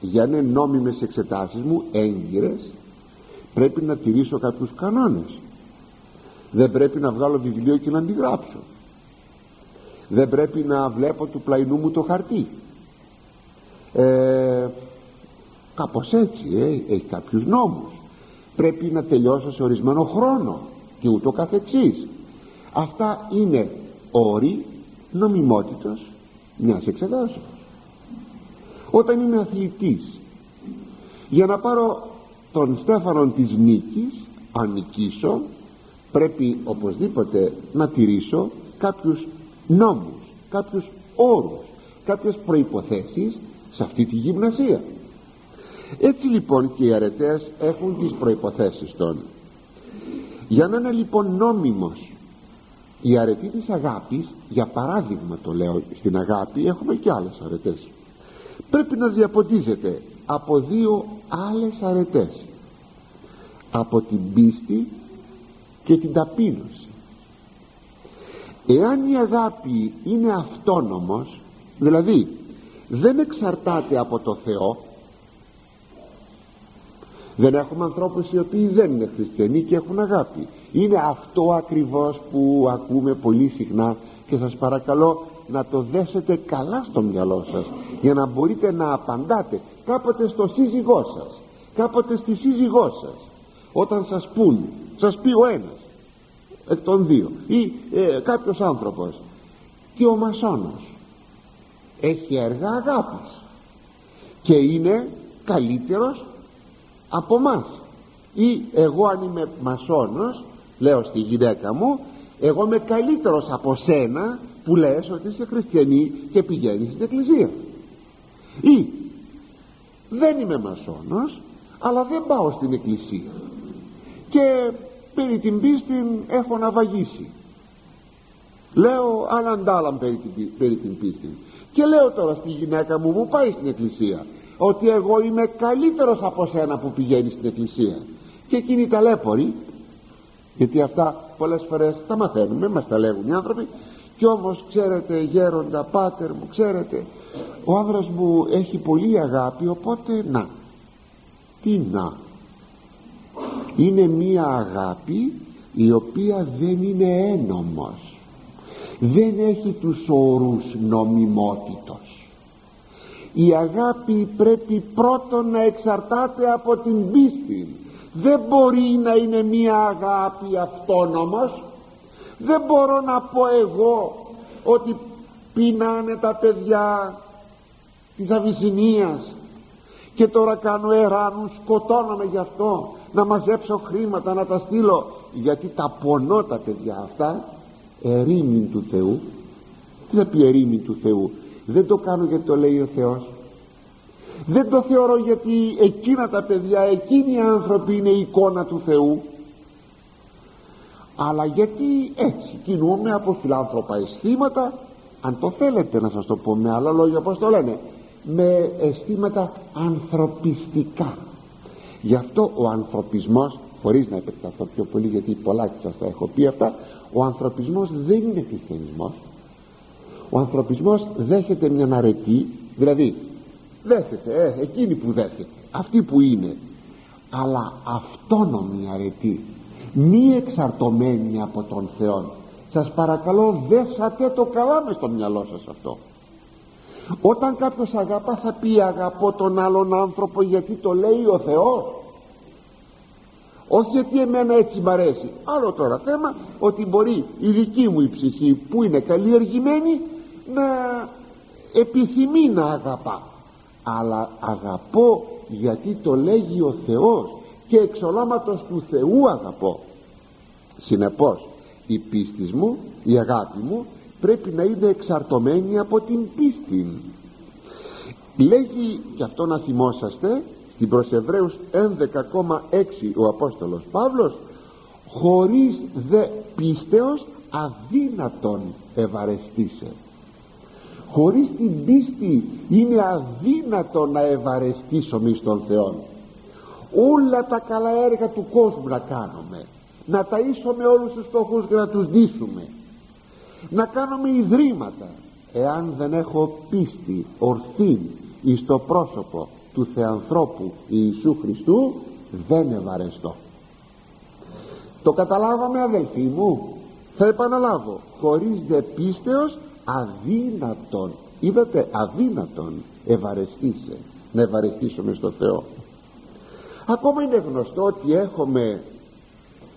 Για να είναι νόμιμες εξετάσεις μου έγκυρες πρέπει να τηρήσω κάποιους κανόνες. Δεν πρέπει να βγάλω βιβλίο και να αντιγράψω. Δεν πρέπει να βλέπω του πλαϊνού μου το χαρτί. Ε, κάπως έτσι ε, έχει κάποιους νόμους. Πρέπει να τελειώσω σε ορισμένο χρόνο και ούτω καθεξής αυτά είναι όροι νομιμότητος μιας εξετάσεως. Όταν είμαι αθλητής για να πάρω τον στέφανο της νίκης αν νικήσω πρέπει οπωσδήποτε να τηρήσω κάποιους νόμους κάποιους όρους κάποιες προϋποθέσεις σε αυτή τη γυμνασία. Έτσι λοιπόν και οι αρετές έχουν τις προϋποθέσεις των. Για να είναι λοιπόν νόμιμος η αρετή της αγάπης για παράδειγμα το λέω στην αγάπη έχουμε και άλλες αρετές. Πρέπει να διαποντίζεται από δύο άλλες αρετές. Από την πίστη και την ταπείνωση. Εάν η αγάπη είναι αυτόνομος δηλαδή δεν εξαρτάται από το Θεό δεν έχουμε ανθρώπους οι οποίοι δεν είναι χριστιανοί και έχουν αγάπη είναι αυτό ακριβώς που ακούμε πολύ συχνά και σας παρακαλώ να το δέσετε καλά στο μυαλό σας για να μπορείτε να απαντάτε κάποτε στο σύζυγό σας κάποτε στη σύζυγό σας. Όταν σας πούν σας πει ο ένας εκ των δύο ή ε, κάποιος άνθρωπος και ο μασόνος έχει έργα αγάπης και είναι καλύτερος από μας. Ή εγώ αν είμαι μασόνος λέω στη γυναίκα μου εγώ είμαι καλύτερος από σένα που λες ότι είσαι χριστιανή και πηγαίνεις στην εκκλησία ή δεν είμαι μασόνος αλλά δεν πάω στην εκκλησία και περί την πίστη έχω να βαγίσει λέω άλλαν περί την, περί την πίστη και λέω τώρα στη γυναίκα μου που πάει στην εκκλησία ότι εγώ είμαι καλύτερος από σένα που πηγαίνεις στην εκκλησία και εκείνη ταλέπορη γιατί αυτά πολλές φορές τα μαθαίνουμε μας τα λέγουν οι άνθρωποι. Και όμως ξέρετε γέροντα πάτερ μου ξέρετε ο άνδρας μου έχει πολύ αγάπη οπότε να. Τι να. Είναι μία αγάπη η οποία δεν είναι ένομος. Δεν έχει τους όρους νομιμότητος. Η αγάπη πρέπει πρώτον να εξαρτάται από την πίστη δεν μπορεί να είναι μία αγάπη αυτόνομος. Δεν μπορώ να πω εγώ ότι πεινάνε τα παιδιά της Αβυσσινίας και τώρα κάνω εράνους σκοτώνομαι γι' αυτό να μαζέψω χρήματα να τα στείλω. Γιατί τα πονώ τα παιδιά αυτά ερήμην του Θεού. Τι θα πει ερήμην του Θεού. Δεν το κάνω γιατί το λέει ο Θεός δεν το θεωρώ γιατί εκείνα τα παιδιά εκείνοι οι άνθρωποι είναι η εικόνα του Θεού. Αλλά γιατί έτσι κινούμε από φιλάνθρωπα αισθήματα αν το θέλετε να σας το πω με άλλα λόγια πως το λένε με αισθήματα ανθρωπιστικά. Γι' αυτό ο ανθρωπισμός χωρίς να επεκταθώ πιο πολύ γιατί πολλά σας τα έχω πει αυτά ο ανθρωπισμός δεν είναι χριστιανισμός. Ο ανθρωπισμός δέχεται μια αρετή δηλαδή δέχεται ε, εκείνη που δέχεται αυτή που είναι. Αλλά αυτόνομη αρετή μη εξαρτωμένη από τον Θεό σας παρακαλώ δέσατε το καλά μες στο μυαλό σας αυτό. Όταν κάποιος αγαπά θα πει αγαπώ τον άλλον άνθρωπο γιατί το λέει ο Θεός όχι γιατί εμένα έτσι μ' αρέσει. Άλλο τώρα θέμα ότι μπορεί η δική μου η ψυχή που είναι καλλιεργημένη να επιθυμεί να αγαπά αλλά αγαπώ γιατί το λέγει ο Θεός και εξ του Θεού αγαπώ. Συνεπώς η πίστη μου η αγάπη μου πρέπει να είναι εξαρτωμένη από την πίστη. Λέγει και αυτό να θυμόσαστε στην προς Εβραίους 11,6 ο Απόστολος Παύλος χωρίς δε πίστεως αδύνατον ευαρεστήσε χωρίς την πίστη είναι αδύνατο να ευαρεστήσουμε στον Θεό όλα τα καλά έργα του κόσμου να κάνουμε. Να ταΐσουμε όλους τους στόχους και να τους δείσουμε να κάνουμε ιδρύματα εάν δεν έχω πίστη ορθή εις το πρόσωπο του Θεανθρώπου Ιησού Χριστού δεν ευαρεστώ. Το καταλάβαμε αδελφοί μου. Θα επαναλάβω. Χωρίς δε πίστεως αδύνατον είδατε αδύνατον ευαρεστήσε να ευαρεστήσουμε στο Θεό. Ακόμα είναι γνωστό ότι έχουμε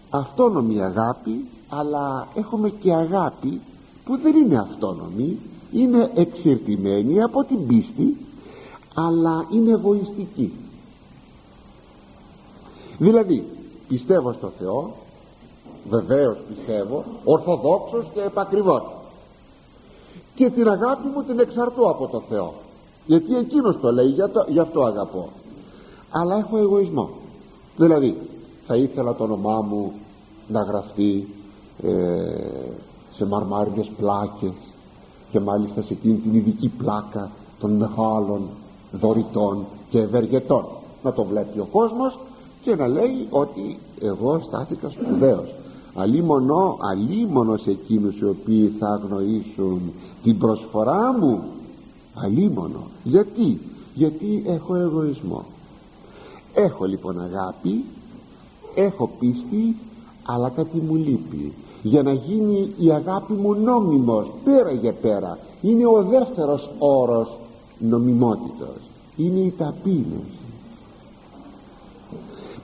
αυτόνομη αγάπη αλλά έχουμε και αγάπη που δεν είναι αυτόνομη είναι εξερτημένη από την πίστη αλλά είναι εγωιστική. Δηλαδή πιστεύω στο Θεό βεβαίως πιστεύω ορθοδόξος και επακριβώς και την αγάπη μου την εξαρτώ από το Θεό. Γιατί εκείνος το λέει για το, γι' αυτό αγαπώ. Αλλά έχω εγωισμό. Δηλαδή θα ήθελα το όνομά μου να γραφτεί ε, σε μαρμάριες πλάκες και μάλιστα σε εκείνη την ειδική πλάκα των μεγάλων δωρητών και ευεργετών. Να το βλέπει ο κόσμος και να λέει ότι εγώ στάθηκα σπουδαίος αλίμονο, αλίμονος σε εκείνους οι οποίοι θα αγνοήσουν την προσφορά μου. Αλίμονο. Γιατί; Γιατί έχω εγωισμό. Έχω λοιπόν αγάπη έχω πίστη αλλά κάτι μου λείπει. Για να γίνει η αγάπη μου νόμιμος πέρα για πέρα είναι ο δεύτερος όρος νομιμότητος. Είναι η ταπείνωση.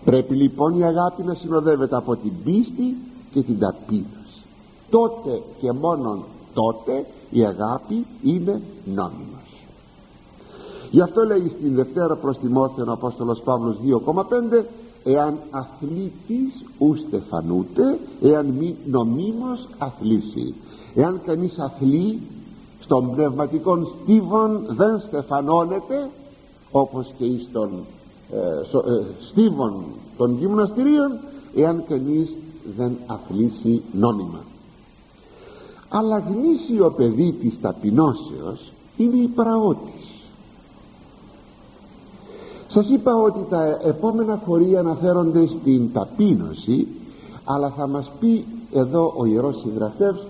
Πρέπει λοιπόν η αγάπη να συνοδεύεται από την πίστη και την ταπείνωση. Τότε και μόνον τότε η αγάπη είναι νόμιμος. Γι' αυτό λέει στην Δευτέρα προς Τιμόθεο ο Απόστολος Παύλος 2,5 εάν αθλήτης ου στεφανούτε εάν μη νομίμως αθλήσει. Εάν κανείς αθλεί στον πνευματικών στίβων δεν στεφανώνεται όπως και εις των ε, ε, στίβων των γυμναστηρίων εάν κανείς δεν αθλήσει νόμιμα αλλά γνήσιο παιδί της ταπεινώσεως είναι η πραότης. Σας είπα ότι τα επόμενα χωρία αναφέρονται στην ταπείνωση αλλά θα μας πει εδώ ο Ιερός Συγγραφεύς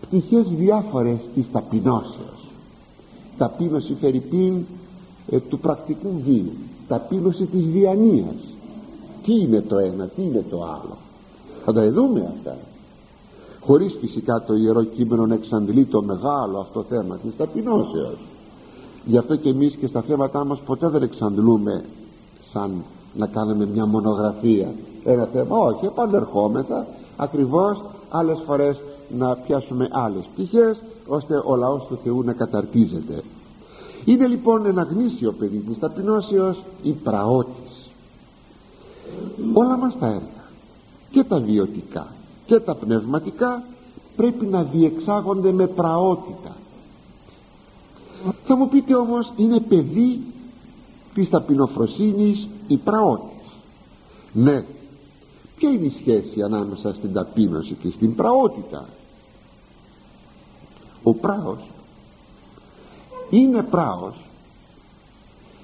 πτυχές διάφορες της ταπεινώσεως. Ταπείνωση φερρυπίν ε, του πρακτικού βίου ταπείνωση της διανοίας τι είναι το ένα, τι είναι το άλλο θα τα δούμε αυτά. Χωρίς φυσικά το Ιερό Κείμενο να εξαντλεί το μεγάλο αυτό θέμα της ταπεινώσεως. Γι' αυτό και εμείς και στα θέματά μας ποτέ δεν εξαντλούμε σαν να κάνουμε μια μονογραφία. Ένα θέμα όχι επανερχόμεθα ακριβώς άλλες φορές να πιάσουμε άλλες πτυχές ώστε ο λαός του Θεού να καταρτίζεται. Είναι λοιπόν ένα γνήσιο παιδί της ταπεινώσεως η πραότης. Όλα μας τα έργα και τα βιωτικά και τα πνευματικά πρέπει να διεξάγονται με πραότητα. Θα μου πείτε όμως είναι παιδί της ταπεινοφροσύνης η πραότης ναι. Ποια είναι η σχέση ανάμεσα στην ταπείνωση και στην πραότητα; Ο πράος είναι πράος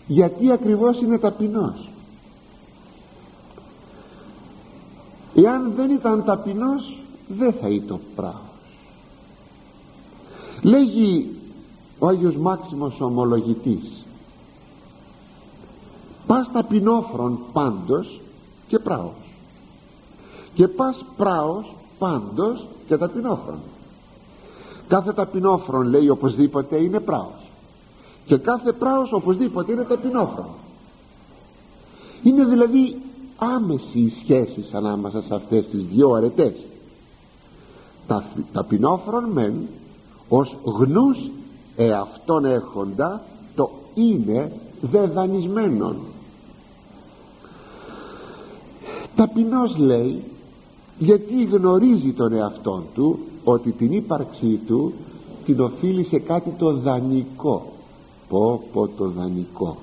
γιατί ακριβώς είναι ταπεινός; Εάν δεν ήταν ταπεινός δεν θα ήταν πράος. Λέγει ο Άγιος Μάξιμος ομολογητής πας ταπεινόφρον πάντως και πράος. Και πας πράος πάντως και ταπεινόφρον. Κάθε ταπεινόφρον λέει οπωσδήποτε είναι πράος. Και κάθε πράος οπωσδήποτε είναι ταπεινόφρον. Είναι δηλαδή άμεση οι σχέσεις ανάμεσα σε αυτές τις δύο αρετές. Τα, ταπεινόφρον μεν ως γνούς εαυτόν έχοντα το είναι δεδανισμένον. Ταπεινός λέει γιατί γνωρίζει τον εαυτόν του ότι την ύπαρξή του την οφείλει σε κάτι το δανεικό. Πω πω το δανεικό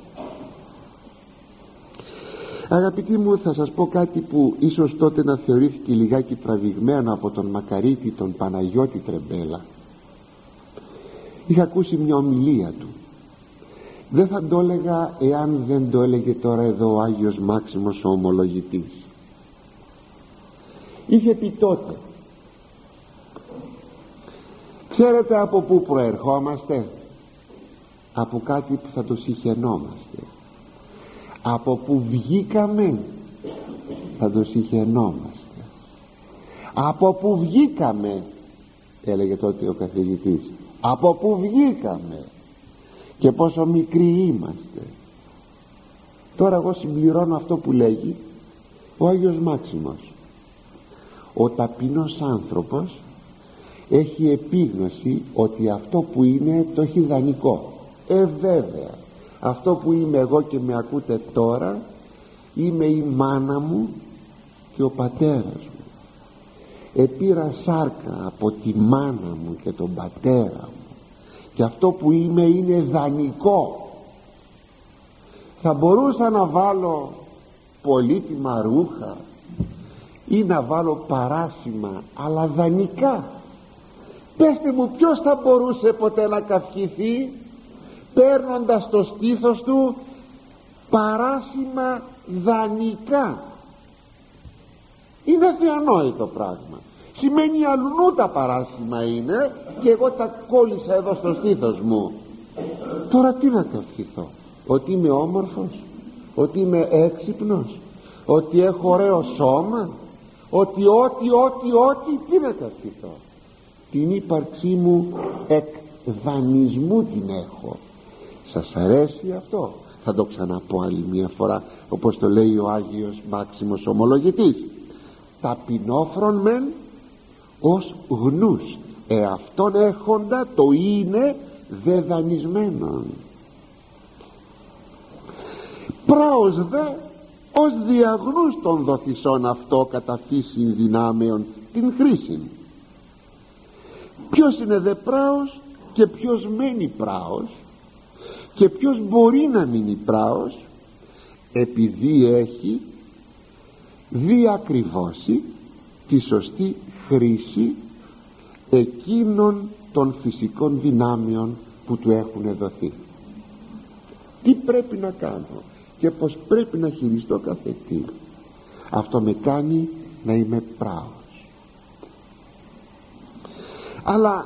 αγαπητοί μου θα σας πω κάτι που ίσως τότε να θεωρήθηκε λιγάκι τραβηγμένο από τον Μακαρίτη τον Παναγιώτη Τρεμπέλα. Είχα ακούσει μια ομιλία του. Δεν θα το έλεγα εάν δεν το έλεγε τώρα εδώ ο Άγιος Μάξιμος ο ομολογητής. Είχε πει τότε ξέρετε από πού προερχόμαστε; Από κάτι που θα το συχαινόμαστε από που βγήκαμε θα το συχαινόμαστε από που βγήκαμε έλεγε τότε ο καθηγητής από που βγήκαμε και πόσο μικροί είμαστε. Τώρα εγώ συμπληρώνω αυτό που λέγει ο Άγιος Μάξιμος. Ο ταπεινός άνθρωπος έχει επίγνωση ότι αυτό που είναι το έχει δανεικό. Ε βέβαια αυτό που είμαι εγώ και με ακούτε τώρα είμαι η μάνα μου και ο πατέρας μου. Επήρα σάρκα από τη μάνα μου και τον πατέρα μου. Και αυτό που είμαι είναι δανεικό. Θα μπορούσα να βάλω πολύτιμα ρούχα ή να βάλω παράσημα αλλά δανεικά. Πέστε μου ποιος θα μπορούσε ποτέ να καυχηθεί; Παίρνοντας το στήθος του παράσημα δανεικά. Είναι θεανόητο πράγμα. Σημαίνει αλλού τα παράσημα είναι και εγώ τα κόλλησα εδώ στο στήθος μου. Τώρα τι να καυχηθώ ότι είμαι όμορφος ότι είμαι έξυπνος ότι έχω ωραίο σώμα ότι ό,τι ό,τι ό,τι τι να καυχηθώ την ύπαρξή μου εκ δανεισμού την έχω σας αρέσει αυτό; Θα το ξαναπώ άλλη μια φορά όπως το λέει ο Άγιος Μάξιμος Ομολογητής. Ταπεινόφρον μεν ως γνούς εαυτόν έχοντα το είναι δεδανισμένον πράος δε ως διαγνούς των δοθισών αυτό κατά φύση δυνάμεων την χρήση. Ποιος είναι δε πράος και ποιος μένει πράος και ποιος μπορεί να μείνει πράος επειδή έχει διακριβώσει τη σωστή χρήση εκείνων των φυσικών δυνάμεων που του έχουν δοθεί. Τι πρέπει να κάνω και πως πρέπει να χειριστώ κάθε τι. Αυτό με κάνει να είμαι πράος. Αλλά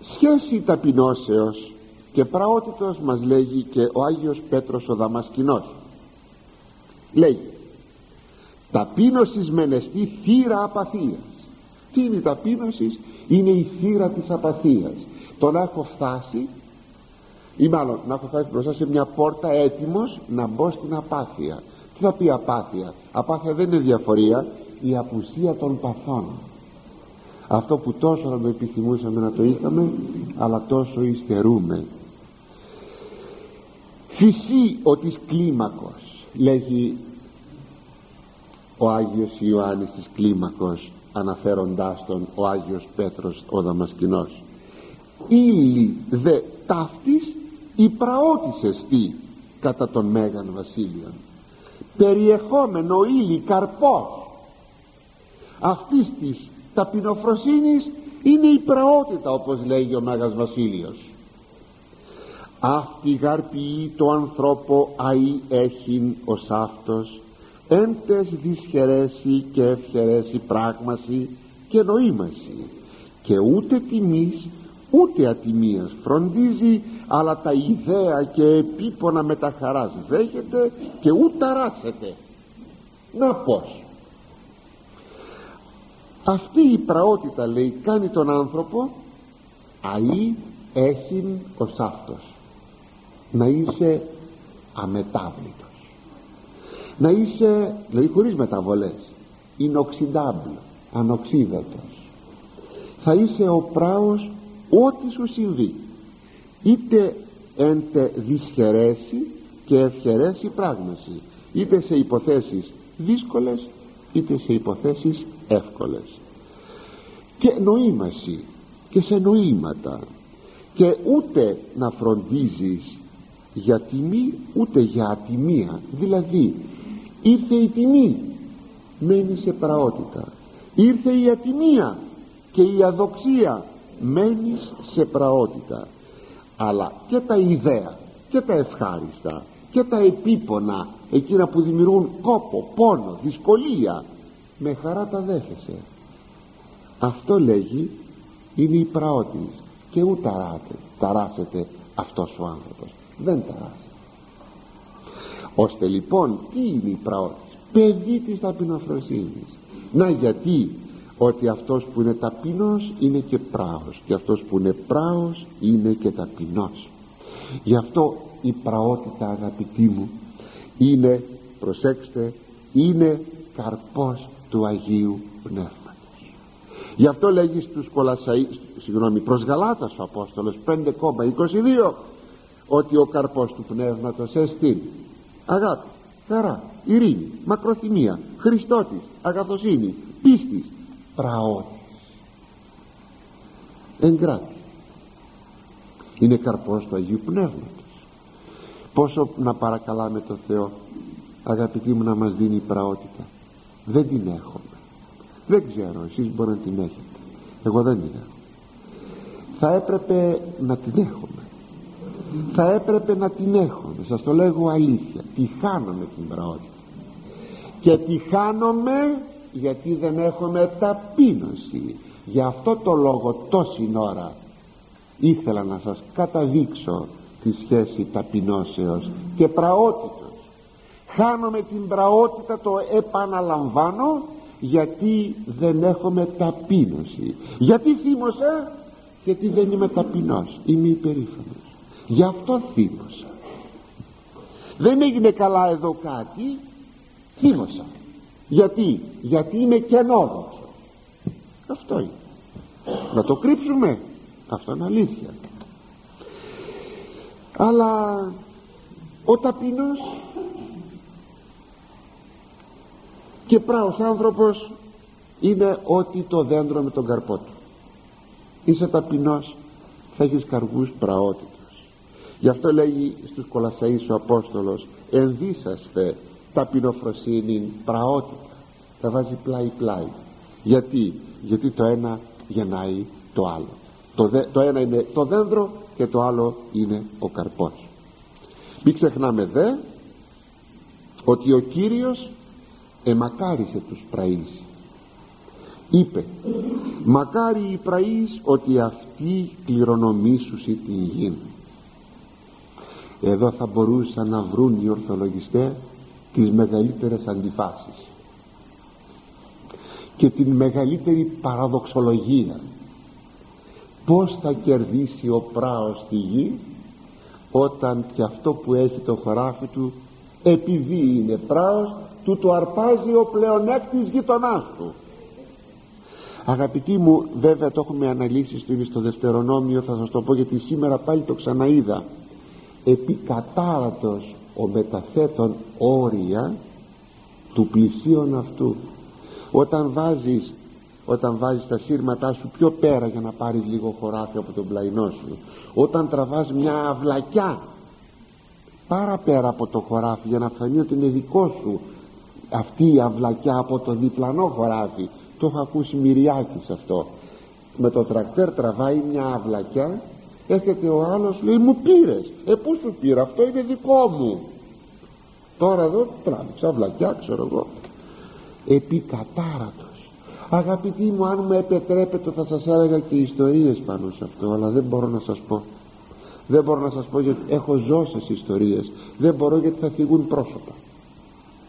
σχέση ταπεινώσεως και πραότητος μας λέγει και ο Άγιος Πέτρος ο Δαμασκηνός. Λέγει ταπείνωσης μενεστή θύρα απαθίας τι είναι η ταπείνωσης; Είναι η θύρα της απαθίας. Το να έχω φτάσει ή μάλλον να έχω φτάσει μπροστά σε μια πόρτα έτοιμος να μπω στην απάθεια. Τι θα πει απάθεια; Απάθεια δεν είναι διαφορία η απουσία των παθών. Αυτό που τόσο να το επιθυμούσαμε να το είχαμε αλλά τόσο υστερούμε φυσί ο της κλίμακος λέγει ο Άγιος Ιωάννης της κλίμακος αναφέροντάς τον ο Άγιος Πέτρος ο Δαμασκηνός. Ύλη δε ταύτης η πραότης εστί κατά τον Μέγαν Βασίλειον. Περιεχόμενο ύλη καρπός. Αυτής της ταπεινοφροσύνης είναι η πραότητα όπως λέγει ο Μέγας Βασίλειος αυτή γαρποιεί το ανθρώπο αΐ έχειν ως αυτός. Έντες δυσχερέσει και ευχερέσει πράγμαση και νοήμαση. Και ούτε τιμής ούτε ατιμίας φροντίζει αλλά τα ιδέα και επίπονα με τα χαράς δέχεται και ούτε αράσεται να πως αυτή η πραότητα λέει κάνει τον άνθρωπο αΐ έχει ο σάφτος να είσαι αμετάβλητος. Να είσαι δηλαδή χωρίς μεταβολές inoxidable ανοξίδατος θα είσαι ο πράος ό,τι σου συμβεί. Είτε έντε δυσχερέσει και ευχερέσει πράγμαση είτε σε υποθέσεις δύσκολες είτε σε υποθέσεις εύκολες. Και νοήμαση και σε νοήματα. Και ούτε να φροντίζεις για τιμή ούτε για ατιμία. Δηλαδή ήρθε η τιμή μένει σε πραότητα. Ήρθε η ατιμία και η αδοξία μένεις σε πραότητα. Αλλά και τα ιδέα και τα ευχάριστα και τα επίπονα εκείνα που δημιουργούν κόπο, πόνο, δυσκολία με χαρά τα δέχεσαι. Αυτό λέγει είναι η πραότης και ούτε ταράσεται αυτός ο άνθρωπος δεν ταράσεται ώστε λοιπόν τι είναι η πραότης παιδί της ταπεινοφροσύνης. Να γιατί ότι αυτός που είναι ταπεινός είναι και πράος και αυτός που είναι πράος είναι και ταπεινός. Γι' αυτό η πραότητα αγαπητοί μου είναι προσέξτε είναι καρπός του Αγίου Πνεύματος. Γι' αυτό λέγει στους Κολασαΐ συγγνώμη προς Γαλάτας ο Απόστολος 5,22 ότι ο καρπός του Πνεύματος εστίν. Αγάπη, χαρά, ειρήνη, μακροθυμία, χριστότης, αγαθοσύνη, πίστης, πραότης. Εγκράτης. Είναι καρπός του Αγίου Πνεύματος. Πόσο να παρακαλάμε το Θεό αγαπητοί μου να μας δίνει πραότητα. Δεν την έχουμε. Δεν ξέρω εσείς μπορεί να την έχετε. Εγώ δεν την έχω. Θα έπρεπε να την έχουμε θα έπρεπε να την έχουμε σας το λέγω αλήθεια. Τη χάνομαι την πραότητα και τη χάνομαι γιατί δεν έχουμε ταπείνωση γι' αυτό το λόγο τόση ώρα ήθελα να σας καταδείξω τη σχέση ταπεινώσεως και πραότητος. Χάνομαι την πραότητα το επαναλαμβάνω γιατί δεν έχουμε ταπείνωση γιατί θύμωσα; Γιατί δεν είμαι ταπεινός. Είμαι υπερήφανος γι' αυτό θύμωσα. Δεν έγινε καλά εδώ κάτι θύμωσα. Γιατί γιατί είμαι κενόδοξο αυτό είναι. Να το κρύψουμε. Αυτό είναι αλήθεια. Αλλά ο ταπεινός και πράος άνθρωπος είναι ότι το δέντρο με τον καρπό του. Είσαι ταπεινός θα έχεις καργούς πραότητος γι' αυτό λέγει στους Κολασσαείς ο Απόστολος ενδύσαστε ταπεινοφροσύνη πραότητα θα βάζει πλάι πλάι. Γιατί; Γιατί το ένα γεννάει το άλλο. Το, το ένα είναι το δέντρο και το άλλο είναι ο καρπός. Μην ξεχνάμε δε ότι ο Κύριος εμακάρισε τους πραείς είπε μακάρι οι πραείς ότι αυτοί κληρονομήσουσι την γη εδώ θα μπορούσαν να βρουν οι ορθολογιστές τις μεγαλύτερες αντιφάσεις. Και την μεγαλύτερη παραδοξολογία. Πως θα κερδίσει ο πράος στη γη όταν και αυτό που έχει το χωράφι του επειδή είναι πράος του το αρπάζει ο πλεονέκτης γειτονάς του. Αγαπητοί μου βέβαια το έχουμε αναλύσει στο, στο δευτερονόμιο θα σας το πω γιατί σήμερα πάλι το ξαναείδα επικατάρατος ο μεταθέτων όρια του πλησίον αυτού. Όταν βάζεις όταν βάζεις τα σύρματά σου πιο πέρα για να πάρεις λίγο χωράφι από τον πλαϊνό σου όταν τραβάς μια αυλακιά πάρα πέρα από το χωράφι για να φανεί ότι είναι δικό σου αυτή η αυλακιά από το διπλανό χωράφι το έχω ακούσει μυριάκι αυτό. Με το τρακτέρ τραβάει μια αυλακιά έρχεται ο άλλος λέει μου πήρες ε που σου πήρα αυτό είναι δικό μου τώρα εδώ τράβηξα βλακιά ξέρω εγώ. Επικατάρατος. Αγαπητοί μου αν μου επιτρέπετε θα σας έλεγα και ιστορίες πάνω σε αυτό αλλά δεν μπορώ να σας πω. Δεν μπορώ να σας πω γιατί έχω ζώσες ιστορίες. Δεν μπορώ γιατί θα φύγουν πρόσωπα.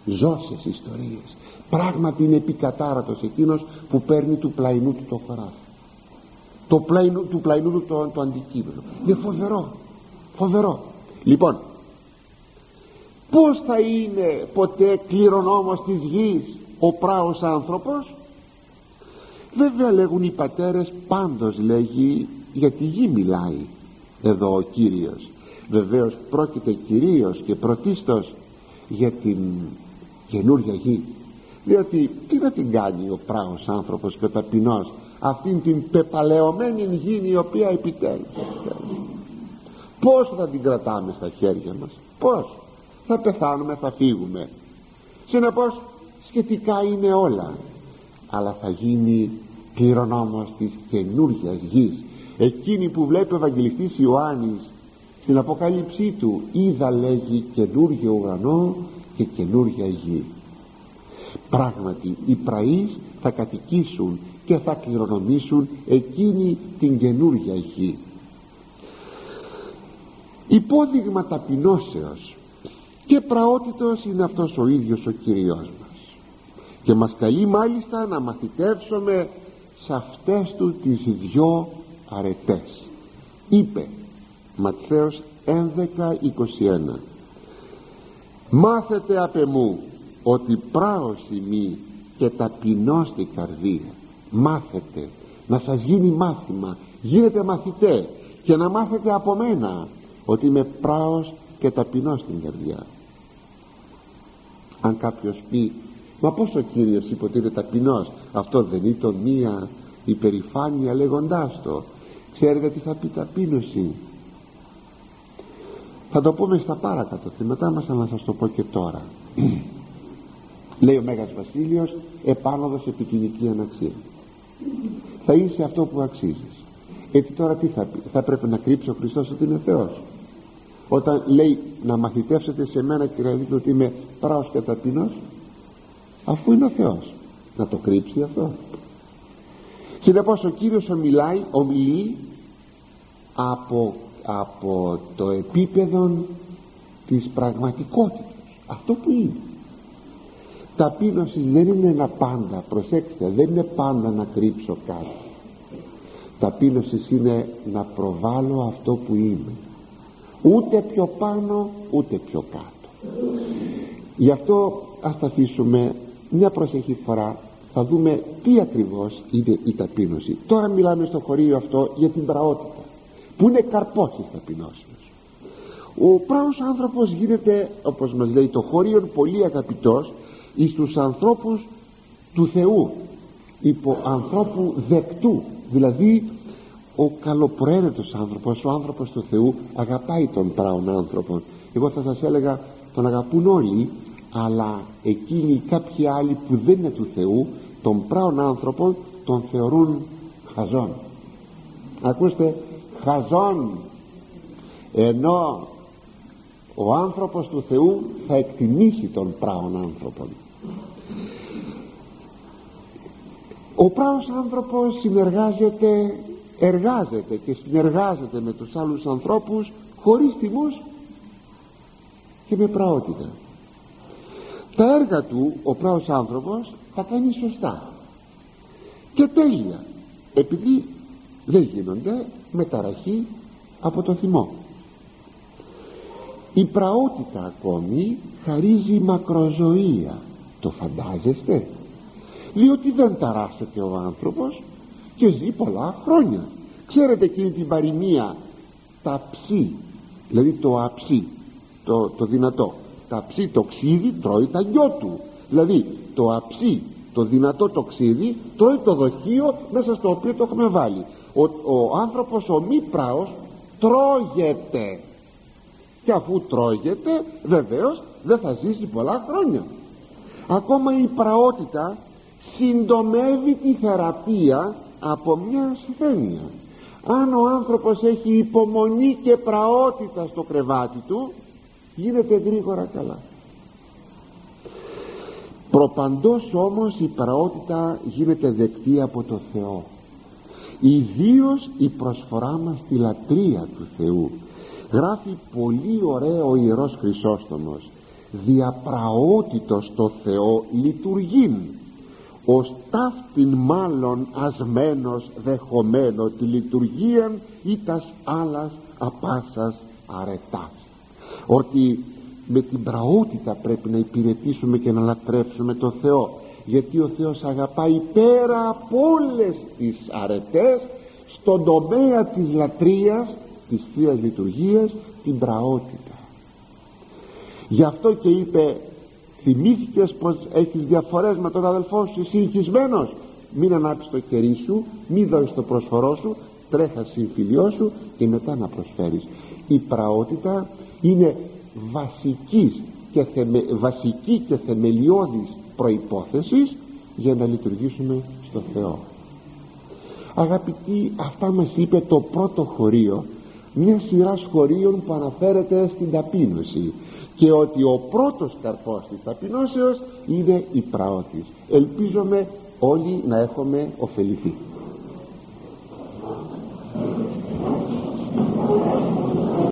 Ζώσες ιστορίες. Πράγματι είναι επικατάρατος εκείνος που παίρνει του πλαϊνού του το χωράφι το πλαϊνού, του πλαϊνού του το, το αντικείμενο. Είναι φοβερό φοβερό. Λοιπόν πως θα είναι ποτέ κληρονόμος της γης ο πράος άνθρωπος; Βέβαια λέγουν οι πατέρες πάντως λέγει για τη γη μιλάει εδώ ο Κύριος. Βεβαίως πρόκειται κυρίως και πρωτίστως για την καινούργια γη. Διότι τι θα την κάνει ο πράος άνθρωπος και ο ταπεινός αυτήν την πεπαλαιωμένη γη η οποία επιτέλει πως θα την κρατάμε στα χέρια μας; Πως θα πεθάνουμε θα φύγουμε. Συνεπώς σχετικά είναι όλα. Αλλά θα γίνει κληρονόμος της καινούργιας γης. Εκείνη που βλέπει ο Ευαγγελιστής Ιωάννης στην Αποκάλυψή του είδα λέγει καινούργιο ουρανό και καινούργια γη. Πράγματι οι πραείς θα κατοικήσουν και θα κληρονομήσουν εκείνη την καινούργια γη υπόδειγμα ταπεινώσεως και πραότητος είναι αυτός ο ίδιος ο Κυριός μας. Και μας καλεί μάλιστα να μαθητεύσουμε σε αυτές του τις δυο αρετές. Είπε Ματθαίος 11.21 μάθετε απ' εμού ότι πράος ημί και ταπεινώ στην καρδία μάθετε να σας γίνει μάθημα γίνετε μαθητές και να μάθετε από μένα ότι είμαι πράος και ταπεινώ στην καρδιά. Αν κάποιος πει μα πως ο Κύριος είπε ότι είναι ταπεινός αυτό δεν ήταν μία υπερηφάνεια λέγοντάς το. Ξέρετε τι θα πει ταπείνωση; Θα το πούμε στα παρακάτω θύματα μας αλλά να σας το πω και τώρα. Λέει ο Μέγας Βασίλειος επάνωδος επί κοινική αναξία θα είσαι αυτό που αξίζεις. Έτσι τώρα τι θα πει; Θα πρέπει να κρύψει ο Χριστός ότι είναι Θεός. Όταν λέει να μαθητεύσετε σε μένα και να δείτε ότι είμαι πράος και ταπεινός αφού είναι ο Θεός. Να το κρύψει αυτό. Συνεπώς ο Κύριος ομιλάει, ομιλεί από, από το επίπεδο της πραγματικότητας. Αυτό που είναι ταπείνωση δεν είναι ένα πάντα. Προσέξτε δεν είναι πάντα να κρύψω κάτι. Ταπείνωσης είναι να προβάλλω αυτό που είμαι. Ούτε πιο πάνω ούτε πιο κάτω. Γι' αυτό ας τα αφήσουμε μια προσεχή φορά. Θα δούμε τι ακριβώς είναι η ταπείνωση. Τώρα μιλάμε στο χωρίο αυτό για την πραότητα που είναι καρπός της ταπεινώσεως. Ο πράος άνθρωπος γίνεται όπως μας λέει το χωρίο πολύ αγαπητός εις τους ανθρώπους του Θεού υπό ανθρώπου δεκτού. Δηλαδή ο καλοπροαίρετος άνθρωπος ο άνθρωπος του Θεού αγαπάει τον πράον άνθρωπο εγώ θα σας έλεγα τον αγαπούν όλοι αλλά εκείνοι κάποιοι άλλοι που δεν είναι του Θεού τον πράον άνθρωπο τον θεωρούν χαζόν. Ακούστε χαζόν. Ενώ ο άνθρωπος του Θεού θα εκτιμήσει τον πράον άνθρωπο ο πράος άνθρωπος συνεργάζεται εργάζεται και συνεργάζεται με τους άλλους ανθρώπους χωρίς τιμούς και με πραότητα. Τα έργα του ο πράος άνθρωπος θα κάνει σωστά. Και τέλεια επειδή δεν γίνονται με ταραχή από το θυμό. Η πραότητα ακόμη χαρίζει μακροζωία. Το φαντάζεστε; Διότι δεν ταράσσεται ο άνθρωπος και ζει πολλά χρόνια. Ξέρετε εκείνη την παροιμία τα ψή δηλαδή το αψί το, το δυνατό. Τα ψή το ξύδι τρώει τα γιο του. Δηλαδή το αψί το δυνατό το ξύδι τρώει το δοχείο μέσα στο οποίο το έχουμε βάλει. Ο, ο άνθρωπος ο μη πράος τρώγεται. Και αφού τρώγεται βεβαίως δεν θα ζήσει πολλά χρόνια. Ακόμα η πραότητα συντομεύει τη θεραπεία από μια ασθένεια. Αν ο άνθρωπος έχει υπομονή και πραότητα στο κρεβάτι του γίνεται γρήγορα καλά. Προπαντός όμως η πραότητα γίνεται δεκτή από το Θεό. Ιδίως η προσφορά μας στη λατρεία του Θεού. Γράφει πολύ ωραίο ο Ιερός Χρυσόστομος. Διαπραότητος το Θεό λειτουργεί ως ταύτην μάλλον ασμένος δεχομένο τη λειτουργία ή τας άλλας απάσας αρετάς. Ότι με την πραότητα πρέπει να υπηρετήσουμε και να λατρεύσουμε το Θεό γιατί ο Θεός αγαπάει πέρα από όλες τις αρετές στον τομέα της λατρείας της Θείας Λειτουργίας την πραότητα. Γι' αυτό και είπε θυμήθηκες πως έχεις διαφορές με τον αδελφό σου συγχυσμένος μην ανάψεις το κερί σου μην δώσεις το προσφορό σου τρέχα συμφιλιό σου και μετά να προσφέρεις. Η πραότητα είναι βασικής και θεμε, βασική και θεμελιώδης προϋπόθεσης για να λειτουργήσουμε στο Θεό. Αγαπητοί αυτά μας είπε το πρώτο χωρίο. Μια σειρά χωρίων που αναφέρεται στην ταπείνωση και ότι ο πρώτος καρπός της ταπεινώσεως είναι η πράωτης. ελπίζομαι όλοι να έχουμε ωφεληθεί